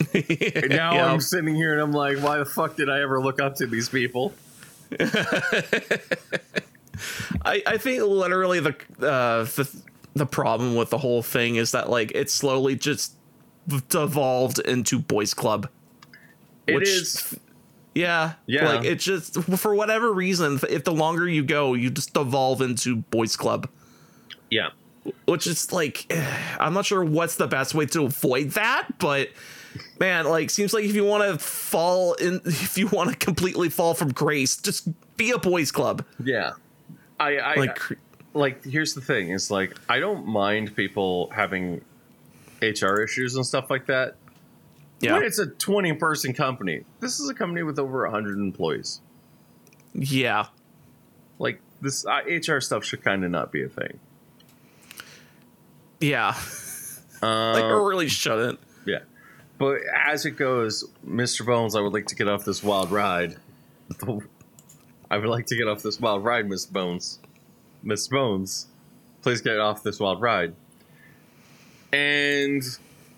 <laughs> Now Yep. I'm sitting here and I'm like, why the fuck did I ever look up to these people? <laughs> I, I think literally the uh, the the problem with the whole thing is that like it slowly just devolved into boys club. It Which- is. Yeah, Yeah. Like it just for whatever reason, if the longer you go, you just devolve into boys club, Yeah. Which is like <sighs> I'm not sure what's the best way to avoid that, but man, like seems like if you want to fall in, <laughs> if you want to completely fall from grace, just be a boys club. Yeah. I, I Like, like here's the thing is like i don't mind people having hr issues and stuff like that yeah, when it's a 20 person company this is a company with over 100 employees yeah. like this uh, hr stuff should kind of not be a thing Yeah, <laughs> like really shouldn't. yeah. But as it goes mr bones i would like to get off this wild ride. <laughs> I would like to get off this wild ride miss bones. Miss bones please get off this wild ride. And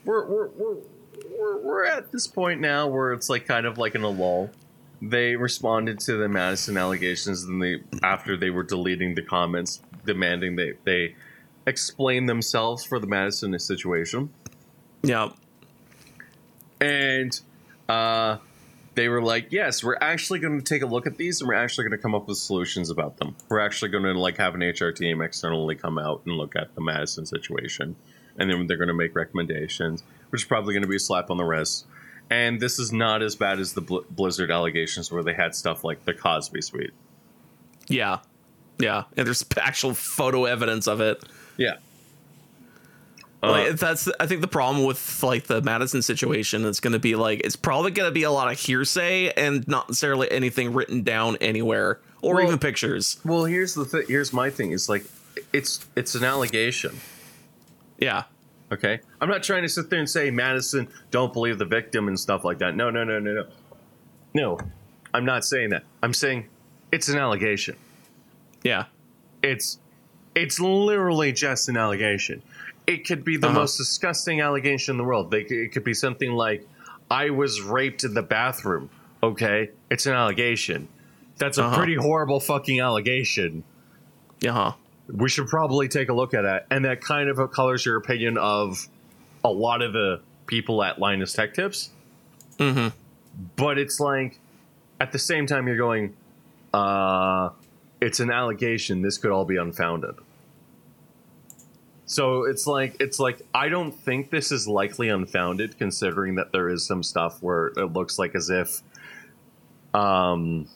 we're we're, we're we're we're at this point now where it's like kind of like in a lull. They responded to the madison allegations and they after they were deleting the comments demanding they they explain themselves for the madison situation Yeah, and uh, they were like, "Yes, we're actually going to take a look at these, and we're actually going to come up with solutions about them. We're actually going to like have an HR team externally come out and look at the Madison situation, and then they're going to make recommendations, which is probably going to be a slap on the wrist. And this is not as bad as the Bl- Blizzard allegations, where they had stuff like the Cosby Suite. yeah, yeah. And there's actual photo evidence of it. Yeah, like Uh, that's I think the problem with like the Madison situation is going to be like it's probably going to be a lot of hearsay and not necessarily anything written down anywhere or Well- even pictures. well, here's the th- here's my thing: is like it's it's an allegation. Yeah, Okay, I'm not trying to sit there and say Madison, don't believe the victim and stuff like that. No, no, no, no, no. No, I'm not saying that. I'm saying it's an allegation. yeah, It's it's literally just an allegation. It could be the Uh-huh. most disgusting allegation in the world. They, it could be something like, "I was raped in the bathroom." Okay, it's an allegation. That's a Uh-huh. pretty horrible fucking allegation yeah, huh? we should probably take a look at that. And that kind of colors your opinion of a lot of the people at Linus Tech Tips. Mm-hmm. But it's like, at the same time, you're going, uh, it's an allegation. This could all be unfounded. So it's like, it's like, I don't think this is likely unfounded, considering that there is some stuff where it looks like as if, um,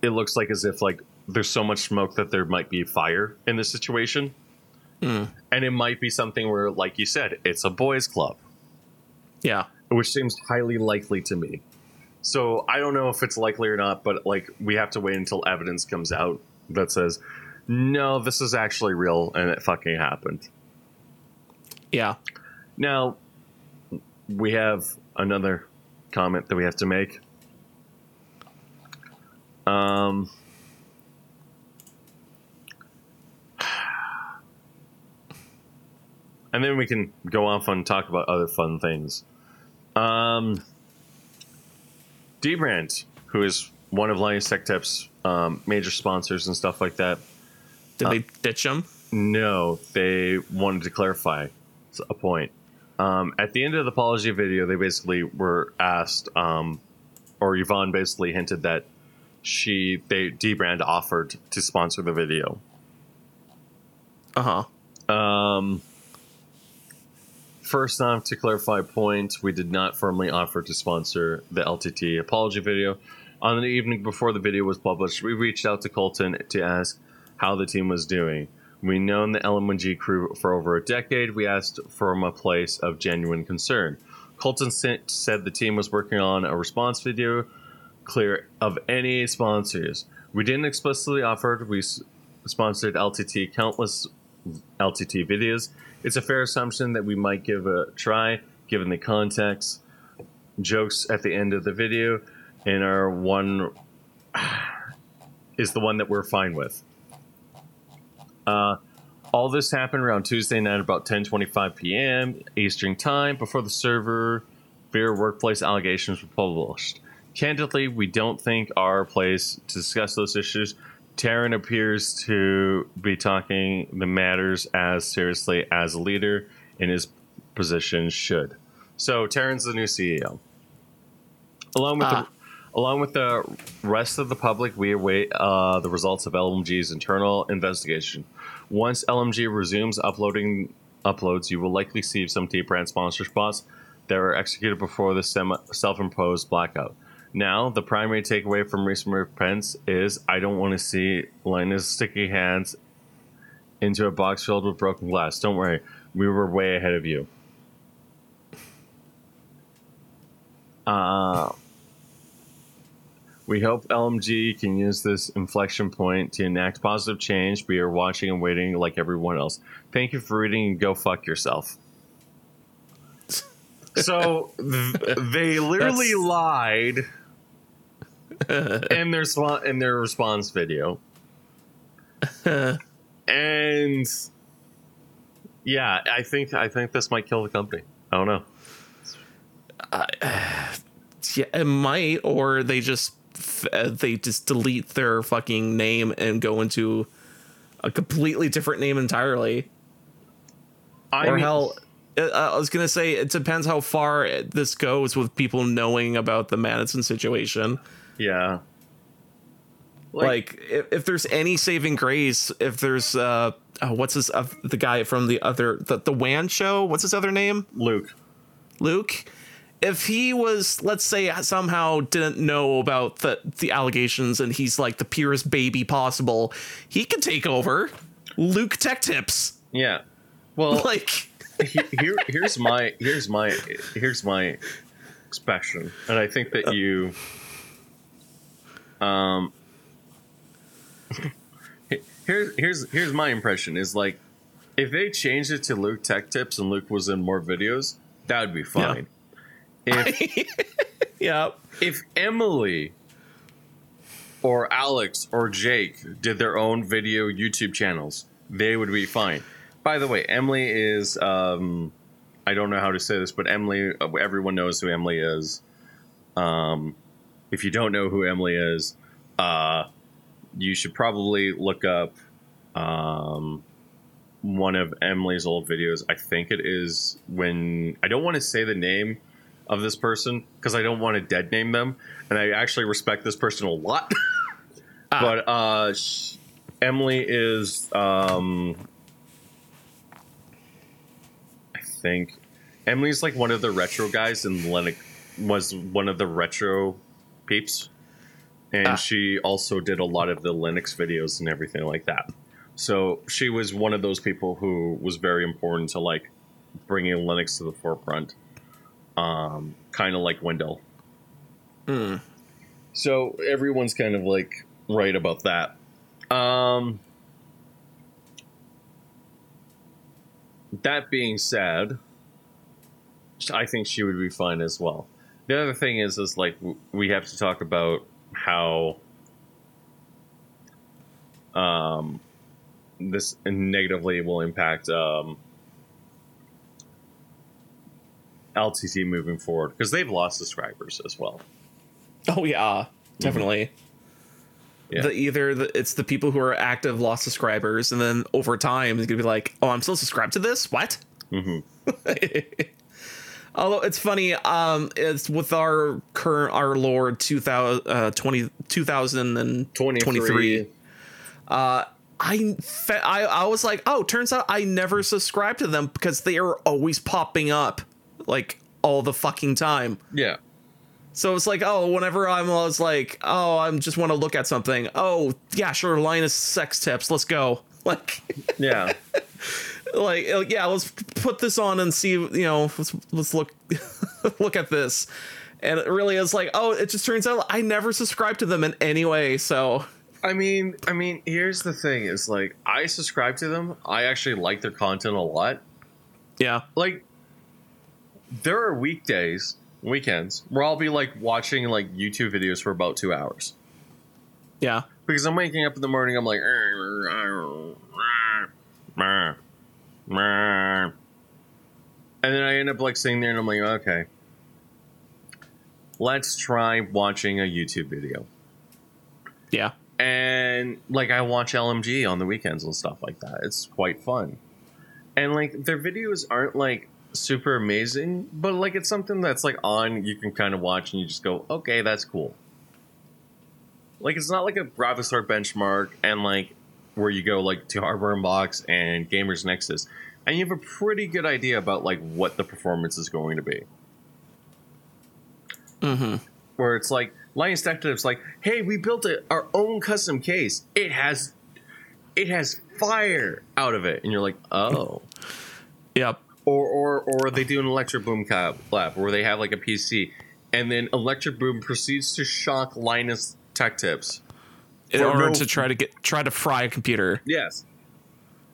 it looks like as if like there's so much smoke that there might be fire in this situation Mm. And it might be something where, like you said, it's a boys' club, Yeah. which seems highly likely to me. So I don't know if it's likely or not, but like we have to wait until evidence comes out that says, no, this is actually real and it fucking happened. Yeah. Now, we have another comment that we have to make. Um, and then we can go off and talk about other fun things. Um, Dbrand, who is one of Linus Tech Tip's um, major sponsors and stuff like that, Did Uh, they ditch him? no, they wanted to clarify a point. Um, at the end of the apology video, they basically were asked, um, or Yvonne basically hinted that she, they, Dbrand offered to sponsor the video. Uh huh. Um, first off, to clarify a point, we did not formally offer to sponsor the LTT apology video. On the evening before the video was published, we reached out to Colton to ask how the team was doing. We've known the LMG crew for over a decade. We asked from a place of genuine concern. Colton said the team was working on a response video clear of any sponsors. We didn't explicitly offer. We sponsored LTT countless LTT videos. It's a fair assumption that we might give a try, given the context. Jokes at the end of the video, and our one is the one that we're fine with. Uh, all this happened around Tuesday night, about 10:25 p.m. Eastern Time, before the server fear workplace allegations were published. Candidly, we don't think our place to discuss those issues. Terren appears to be talking the matters as seriously as a leader in his position should. So Terren's the new CEO. Along with Ah. the along with the rest of the public, we await uh, the results of LMG's internal investigation. Once LMG resumes uploading uploads, you will likely see some dbrand sponsor spots that were executed before the sem- self-imposed blackout. Now, the primary takeaway from recent repents is I don't want to see Linus sticky hands into a box filled with broken glass. Don't worry, we were way ahead of you. Uh, we hope LMG can use this inflection point to enact positive change. We are watching and waiting like everyone else. Thank you for reading and go fuck yourself. So th- they <laughs> literally That's- lied <laughs> in their swa- in their response video, <laughs> and yeah, I think I think this might kill the company. I don't know. <sighs> Yeah, it might, or they just uh, they just delete their fucking name and go into a completely different name entirely. I or mean- hell, uh, I was gonna say it depends how far this goes with people knowing about the Madison situation. Yeah, Like, if, if there's any saving grace, if there's uh, oh, what's his uh, the guy from the other the the Wan show? What's his other name? Luke. Luke, if he was, let's say, somehow didn't know about the the allegations and he's like the purest baby possible, he could take over. Luke Tech Tips, Yeah. Well, <laughs> like, here here's my here's my here's my expression and i think that you um here's here's here's my impression is like if they changed it to luke tech tips and luke was in more videos that would be fine. If <laughs> yeah, if emily or alex or jake did their own video youtube channels they would be fine. By the way emily is um i don't know how to say this but emily everyone knows who emily is. Um if you don't know who emily is uh you should probably look up um one of emily's old videos i think it is when i don't want to say the name of this person because I don't want to dead name them, and I actually respect this person a lot. <laughs> Ah. But uh, sh- Emily is, um, I think, Emily's like one of the retro guys, and Linux was one of the retro peeps, and Ah. she also did a lot of the Linux videos and everything like that. So she was one of those people who was very important to like bringing Linux to the forefront, um, kind of like Wendell. Hmm. So everyone's kind of like right about that. Um, that being said, I think she would be fine as well. The other thing is, is like we have to talk about how um, this negatively will impact um, LTT moving forward because they've lost subscribers as well. Oh yeah, definitely. Yeah. The either the, it's the people who are active lost subscribers, and then over time it's gonna be like, oh, I'm still subscribed to this. What? hmm <laughs> Although it's funny, um, it's with our current our Lord 2000, uh, 20, 2023. Uh, I, fe- I I was like, oh, turns out I never subscribed to them because they are always popping up like all the fucking time. Yeah. So it's like, oh, whenever I'm, I was like, oh, I just want to look at something. Oh, yeah, sure, Linus sex tips. Let's go. <laughs> Like, Yeah. <laughs> like, uh, yeah, let's put this on and see. You know, let's let's look <laughs> look at this. And it really is like, oh, it just turns out I never subscribed to them in any way. So I mean, I mean, here's the thing: is like I subscribe to them. I actually like their content a lot. yeah, Like, there are weekdays, weekends where I'll be like watching like YouTube videos for about two hours yeah, because I'm waking up in the morning. I'm like, and then I end up like sitting there and I'm like, okay, let's try watching a YouTube video. yeah, and like I watch LMG on the weekends and stuff like that. It's quite fun, and like their videos aren't like super amazing, but like it's something that's like on you can kind of watch and you just go, okay, that's cool. Like it's not like a Bravostar benchmark and like where you go like to Hardware Unbox and Gamers Nexus, and you have a pretty good idea about like what the performance is going to be mm-hmm. where it's like Linus Tech Tips like, hey, we built a, our own custom case. It has it has fire out of it, and you're like, oh. <laughs> yep, Or or or they do an ElectroBOOM lab where they have like a PC, and then ElectroBOOM proceeds to shock Linus Tech Tips. In For order no- to try to get try to fry a computer. Yes.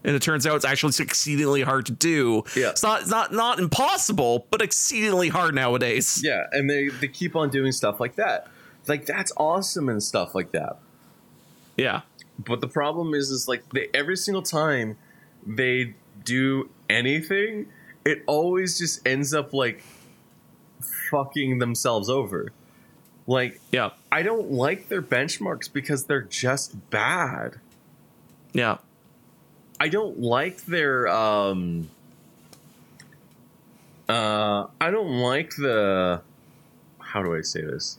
and it turns out it's actually exceedingly hard to do. Yeah. It's not it's not not impossible, but exceedingly hard nowadays. Yeah, and they they keep on doing stuff like that. Like that's awesome and stuff like that. Yeah. But the problem is, is like they, every single time they do anything, it always just ends up like fucking themselves over. Like Yeah. I don't like their benchmarks because they're just bad. Yeah. I don't like their um uh I don't like the how do I say this?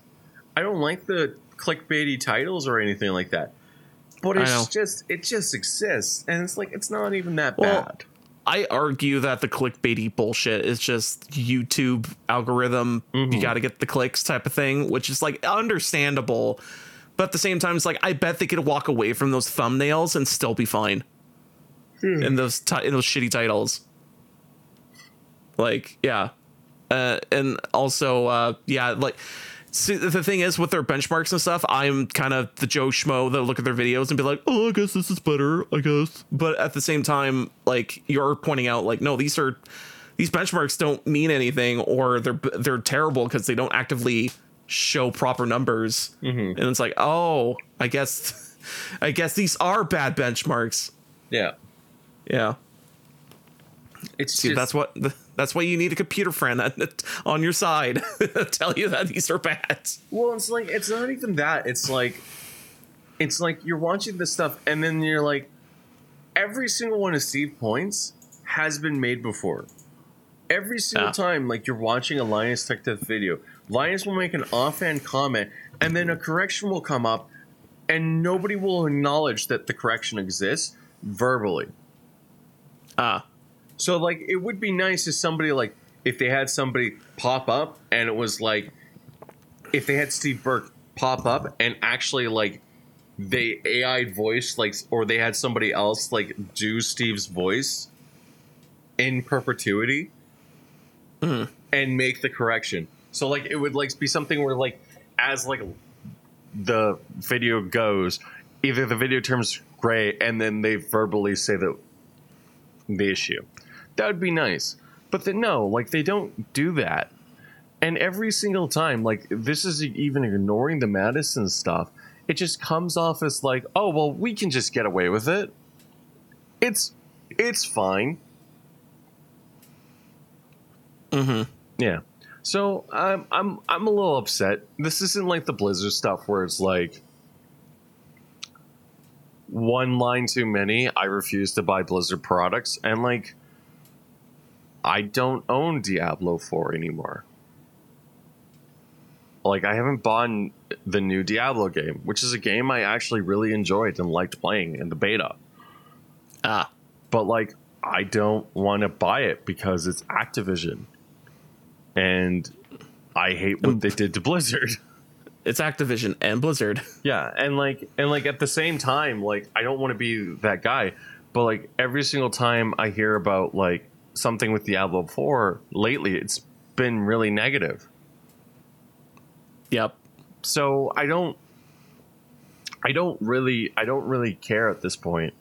I don't like the clickbaity titles or anything like that. But it's just it just exists and it's like it's not even that Well, bad. I argue that the clickbaity bullshit is just YouTube algorithm. You Mhm. got to get the clicks type of thing, which is like understandable. But at the same time, it's like I bet they could walk away from those thumbnails and still be fine. In those ti- in those shitty titles. Like yeah, uh, and also uh, yeah, like see, the thing is with their benchmarks and stuff, I'm kind of the Joe Schmo that look at their videos and be like, oh, I guess this is better, I guess. But at the same time, like you're pointing out, like no, these are these benchmarks don't mean anything, or they're they're terrible because they don't actively show proper numbers. Mhm. And it's like, oh, I guess, I guess these are bad benchmarks. Yeah. Yeah. It's See, just, that's what that's why you need a computer friend that, on your side <laughs> tell you that these are bad. Well, it's like it's not even that. It's like it's like you're watching this stuff and then you're like every single one of Steve points has been made before. Every single Yeah. time like you're watching a Linus Tech Tips video, Linus will make an offhand comment and then a correction will come up and nobody will acknowledge that the correction exists verbally. Ah, So like it would be nice if somebody like if they had somebody pop up and it was like if they had Steve Burke pop up and actually like they AI voice like, or they had somebody else like do Steve's voice in perpetuity Mhm. and make the correction. So like it would like be something where like as like the video goes, either the video turns gray and then they verbally say that the issue. That would be nice. But then no, like they don't do that. And every single time, like this is even ignoring the Madison stuff, it just comes off as like, oh well, we can just get away with it. It's it's fine. Mm-hmm. Yeah. So I'm I'm I'm a little upset. This isn't like the Blizzard stuff where it's like one line too many. I refuse to buy Blizzard products, and like I don't own Diablo 4 anymore. Like I haven't bought the new Diablo game, which is a game I actually really enjoyed and liked playing in the beta. Ah, But like I don't want to buy it because it's Activision. And I hate what they did to Blizzard. <laughs> it's Activision and Blizzard. <laughs> Yeah, and like and like at the same time, like I don't want to be that guy, but like every single time I hear about like something with Diablo 4 lately, it's been really negative. Yep. So I don't I don't really I don't really care at this point.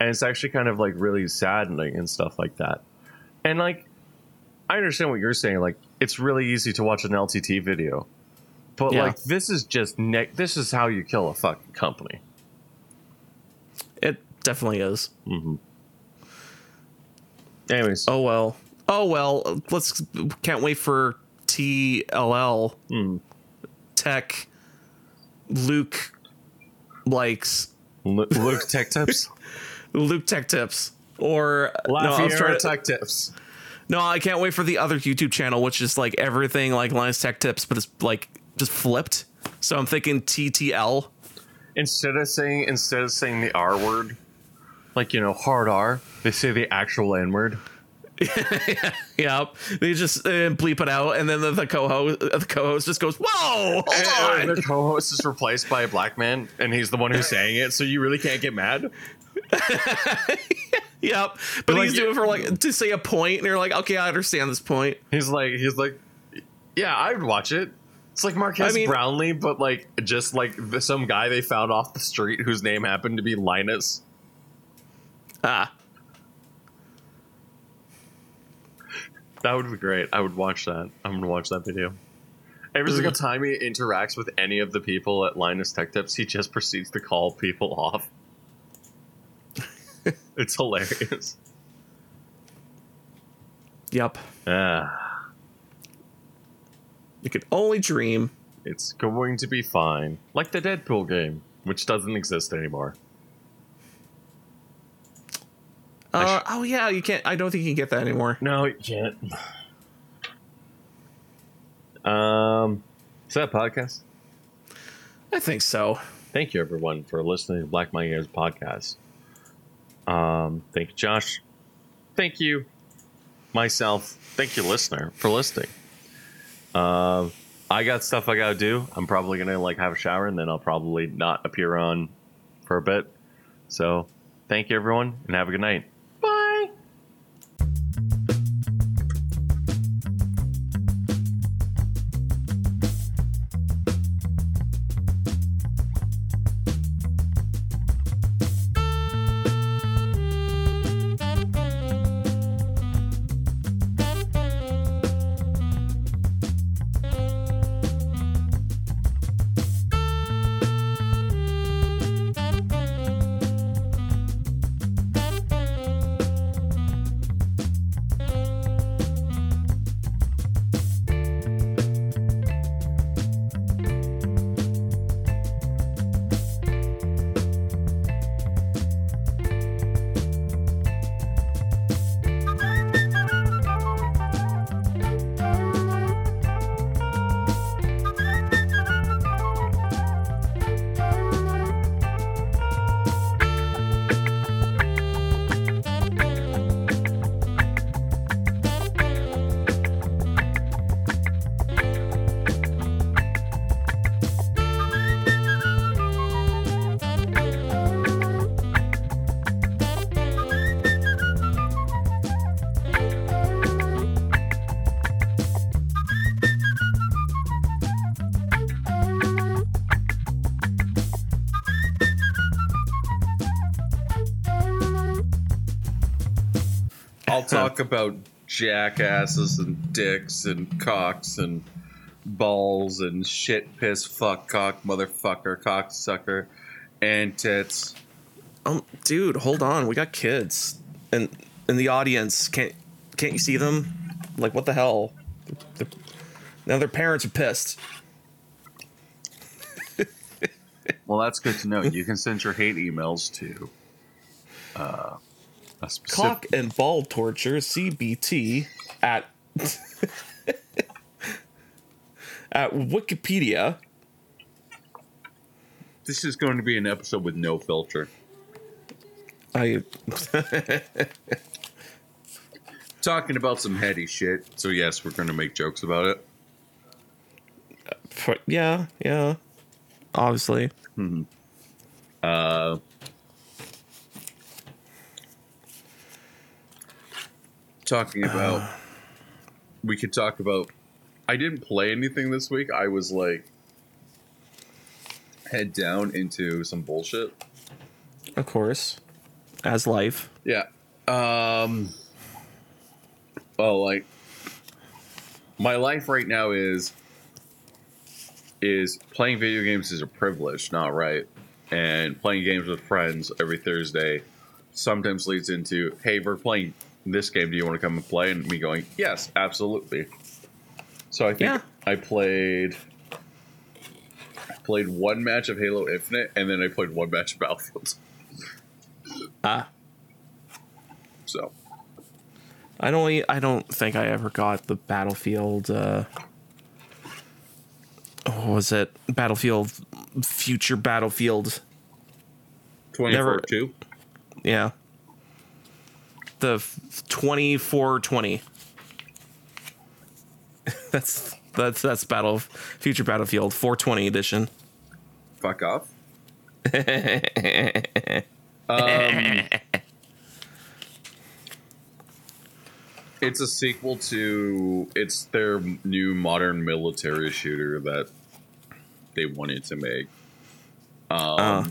And it's actually kind of like really saddening and stuff like that. And like I understand what you're saying like it's really easy to watch an LTT video. But Yeah. like this is just ne- this is how you kill a fucking company. It definitely is. Mm-hmm. Anyways, Oh well. Oh well. Let's can't wait for TLL Hmm. Tech Luke likes Lu- Luke Tech Tips, <laughs> Luke Tech Tips or no, I was Lafayette trying to- Tech Tips. no, I can't wait for the other YouTube channel, which is like everything like Linus Tech Tips, but it's like just flipped. So I'm thinking TTL. Instead of saying instead of saying the R word, like you know hard R, they say the actual N word. <laughs> Yep, they just uh, bleep it out, and then the, the co-host, the co-host just goes, "Whoa, hold And on!" the co-host is replaced by a black man, and he's the one who's saying it. So you really can't get mad. <laughs> Yep, but Like, he's doing it for like to say a point, and you're like, "Okay, I understand this point." He's like, he's like, yeah, I would watch it. It's like Marques I mean- Brownlee, but like just like some guy they found off the street whose name happened to be Linus. Ah, That would be great. I would watch that. I'm gonna watch that video. Every single time he interacts with any of the people at Linus Tech Tips, he just proceeds to call people off. <laughs> it's hilarious. yep. Ah, You could only dream. it's going to be fine. Like the Deadpool game, which doesn't exist anymore. Uh, oh yeah, you can't. I don't think you can get that anymore. No, you can't. Um, is that a podcast? I think so. Thank you, everyone, for listening to Black My Ears podcast. Um, thank you, Josh. Thank you, myself. Thank you, listener, for listening. Um, I got stuff I gotta do. I'm probably gonna like have a shower and then I'll probably not appear on for a bit. So, thank you, everyone, and have a good night. Jackasses and dicks and cocks and balls and shit, piss, fuck, cock, motherfucker, cocksucker, and tits. Um, dude, hold on. We got kids, and in the audience, can't can't you see them? Like, what the hell? They're- now their parents are pissed. Well, that's good to know. You can send your hate emails to uh, a specific. Cock and ball torture CBT at <laughs> at Wikipedia. This is going to be an episode with no filter. I <laughs> Talking about some heady shit. So yes, we're going to make jokes about it. yeah yeah, obviously. Uh, talking about, we could talk about. I didn't play anything this week. I was like head down into some bullshit. Of course, as life. Yeah. Um. Well, like my life right now is is playing video games is a privilege, not right. And playing games with friends every Thursday sometimes leads into, "Hey, we're playing this game. Do you want to come and play?" And me going, "Yes, absolutely." So I think Yeah. I played I played one match of Halo Infinite, and then I played one match of Battlefield. Ah, So I don't. I don't think I ever got the Battlefield. Uh, what was it? Battlefield, future Battlefield. twenty four two. Yeah. The twenty four <laughs> twenty. That's that's that's battle future Battlefield four twenty edition. fuck off. <laughs> um, it's a sequel to it's their new modern military shooter that they wanted to make. Um, Uh.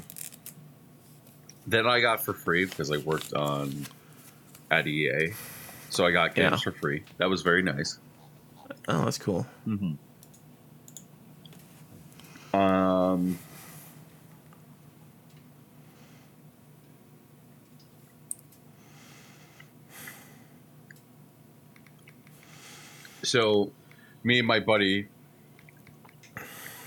That I got for free because I worked on at EA, so I got games Yeah. for free. That was very nice. Oh, that's cool. Um, so, me and my buddy,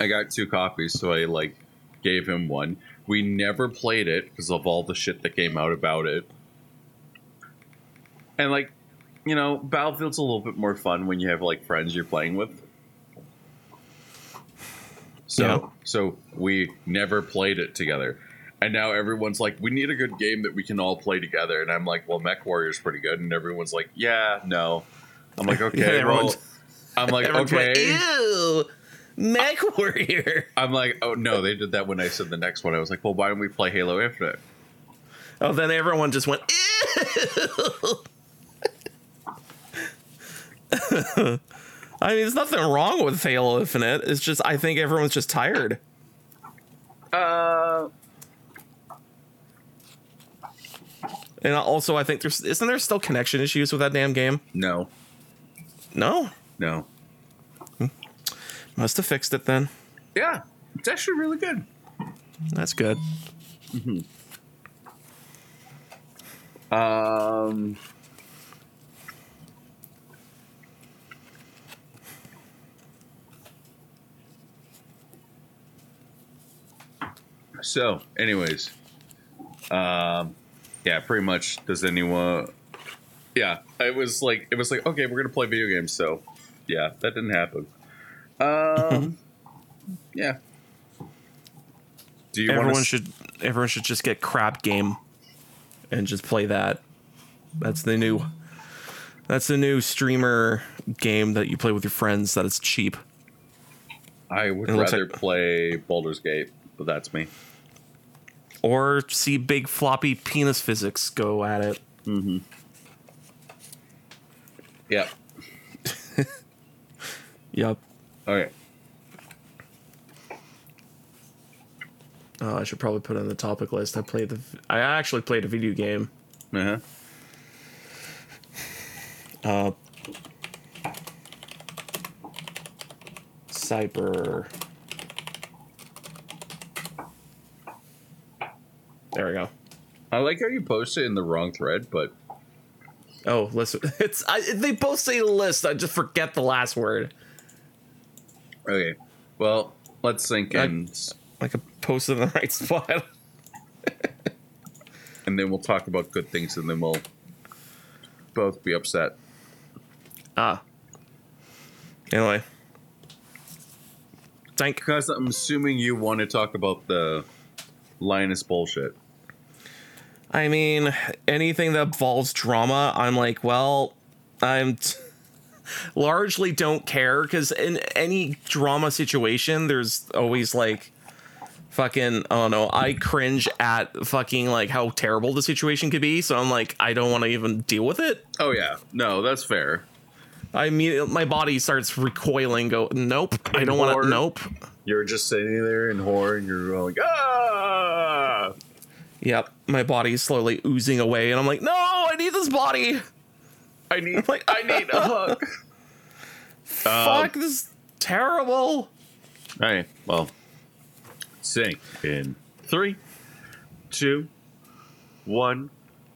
I got two copies, so I like gave him one. We never played it because of all the shit that came out about it. And like, you know, Battlefield's a little bit more fun when you have like friends you're playing with. So Yeah. so we never played it together. And now everyone's like, we need a good game that we can all play together. And I'm like, well, Mech Warrior's pretty good. And everyone's like, yeah, no. I'm like, <laughs> okay, Yeah, well, I'm like, okay. like, ew, Mech Warrior. I'm like, oh no, they did that when I said the next one. I was like, well, why don't we play Halo Infinite? Oh, then everyone just went. Ew. <laughs> I mean, there's nothing wrong with Halo Infinite. It's just I think everyone's just tired. Uh, And also, I think there's isn't there still connection issues with that damn game? no, No, no. must have fixed it then. Yeah, it's actually really good. That's good. Um, so, anyways, um, yeah, pretty much. Does anyone? Yeah, it was like it was like okay, we're gonna play video games. So, yeah, that didn't happen. Um, <laughs> yeah. Do you everyone to? should everyone should just get Crab Game and just play that. That's the new that's the new streamer game that you play with your friends that is cheap. I would rather like- play Baldur's Gate, but that's me. Or see big floppy penis physics go at it. Yeah. Yep. <laughs> Okay. Oh, I should probably put it on the topic list. I played the I actually played a video game. Uh huh. Uh, cyber. There we go. I like how you posted in the wrong thread, but Oh, listen. <laughs> It's I, they both say list. I just forget the last word. okay. Well, let's sync I- in, Like a post in the right <laughs> spot. and then we'll talk about good things, and then we'll both be upset. ah. Anyway. Thank. Because I'm assuming you want to talk about the Linus bullshit. I mean, anything that involves drama, I'm like, well, I'm t- <laughs> largely don't care because in any drama situation, there's always like fucking, I don't know, I cringe at fucking like how terrible the situation could be. So I'm like, I don't want to even deal with it. Oh yeah, no, that's fair. I mean, my body starts recoiling, go, nope, I don't want to, nope. You're just sitting there in horror and you're going, ah! Yep, my body is slowly oozing away, and I'm like, no, I need this body. I need, like, I need a hug. <laughs> Fuck, this is terrible. All right, well, sync in three, two, one.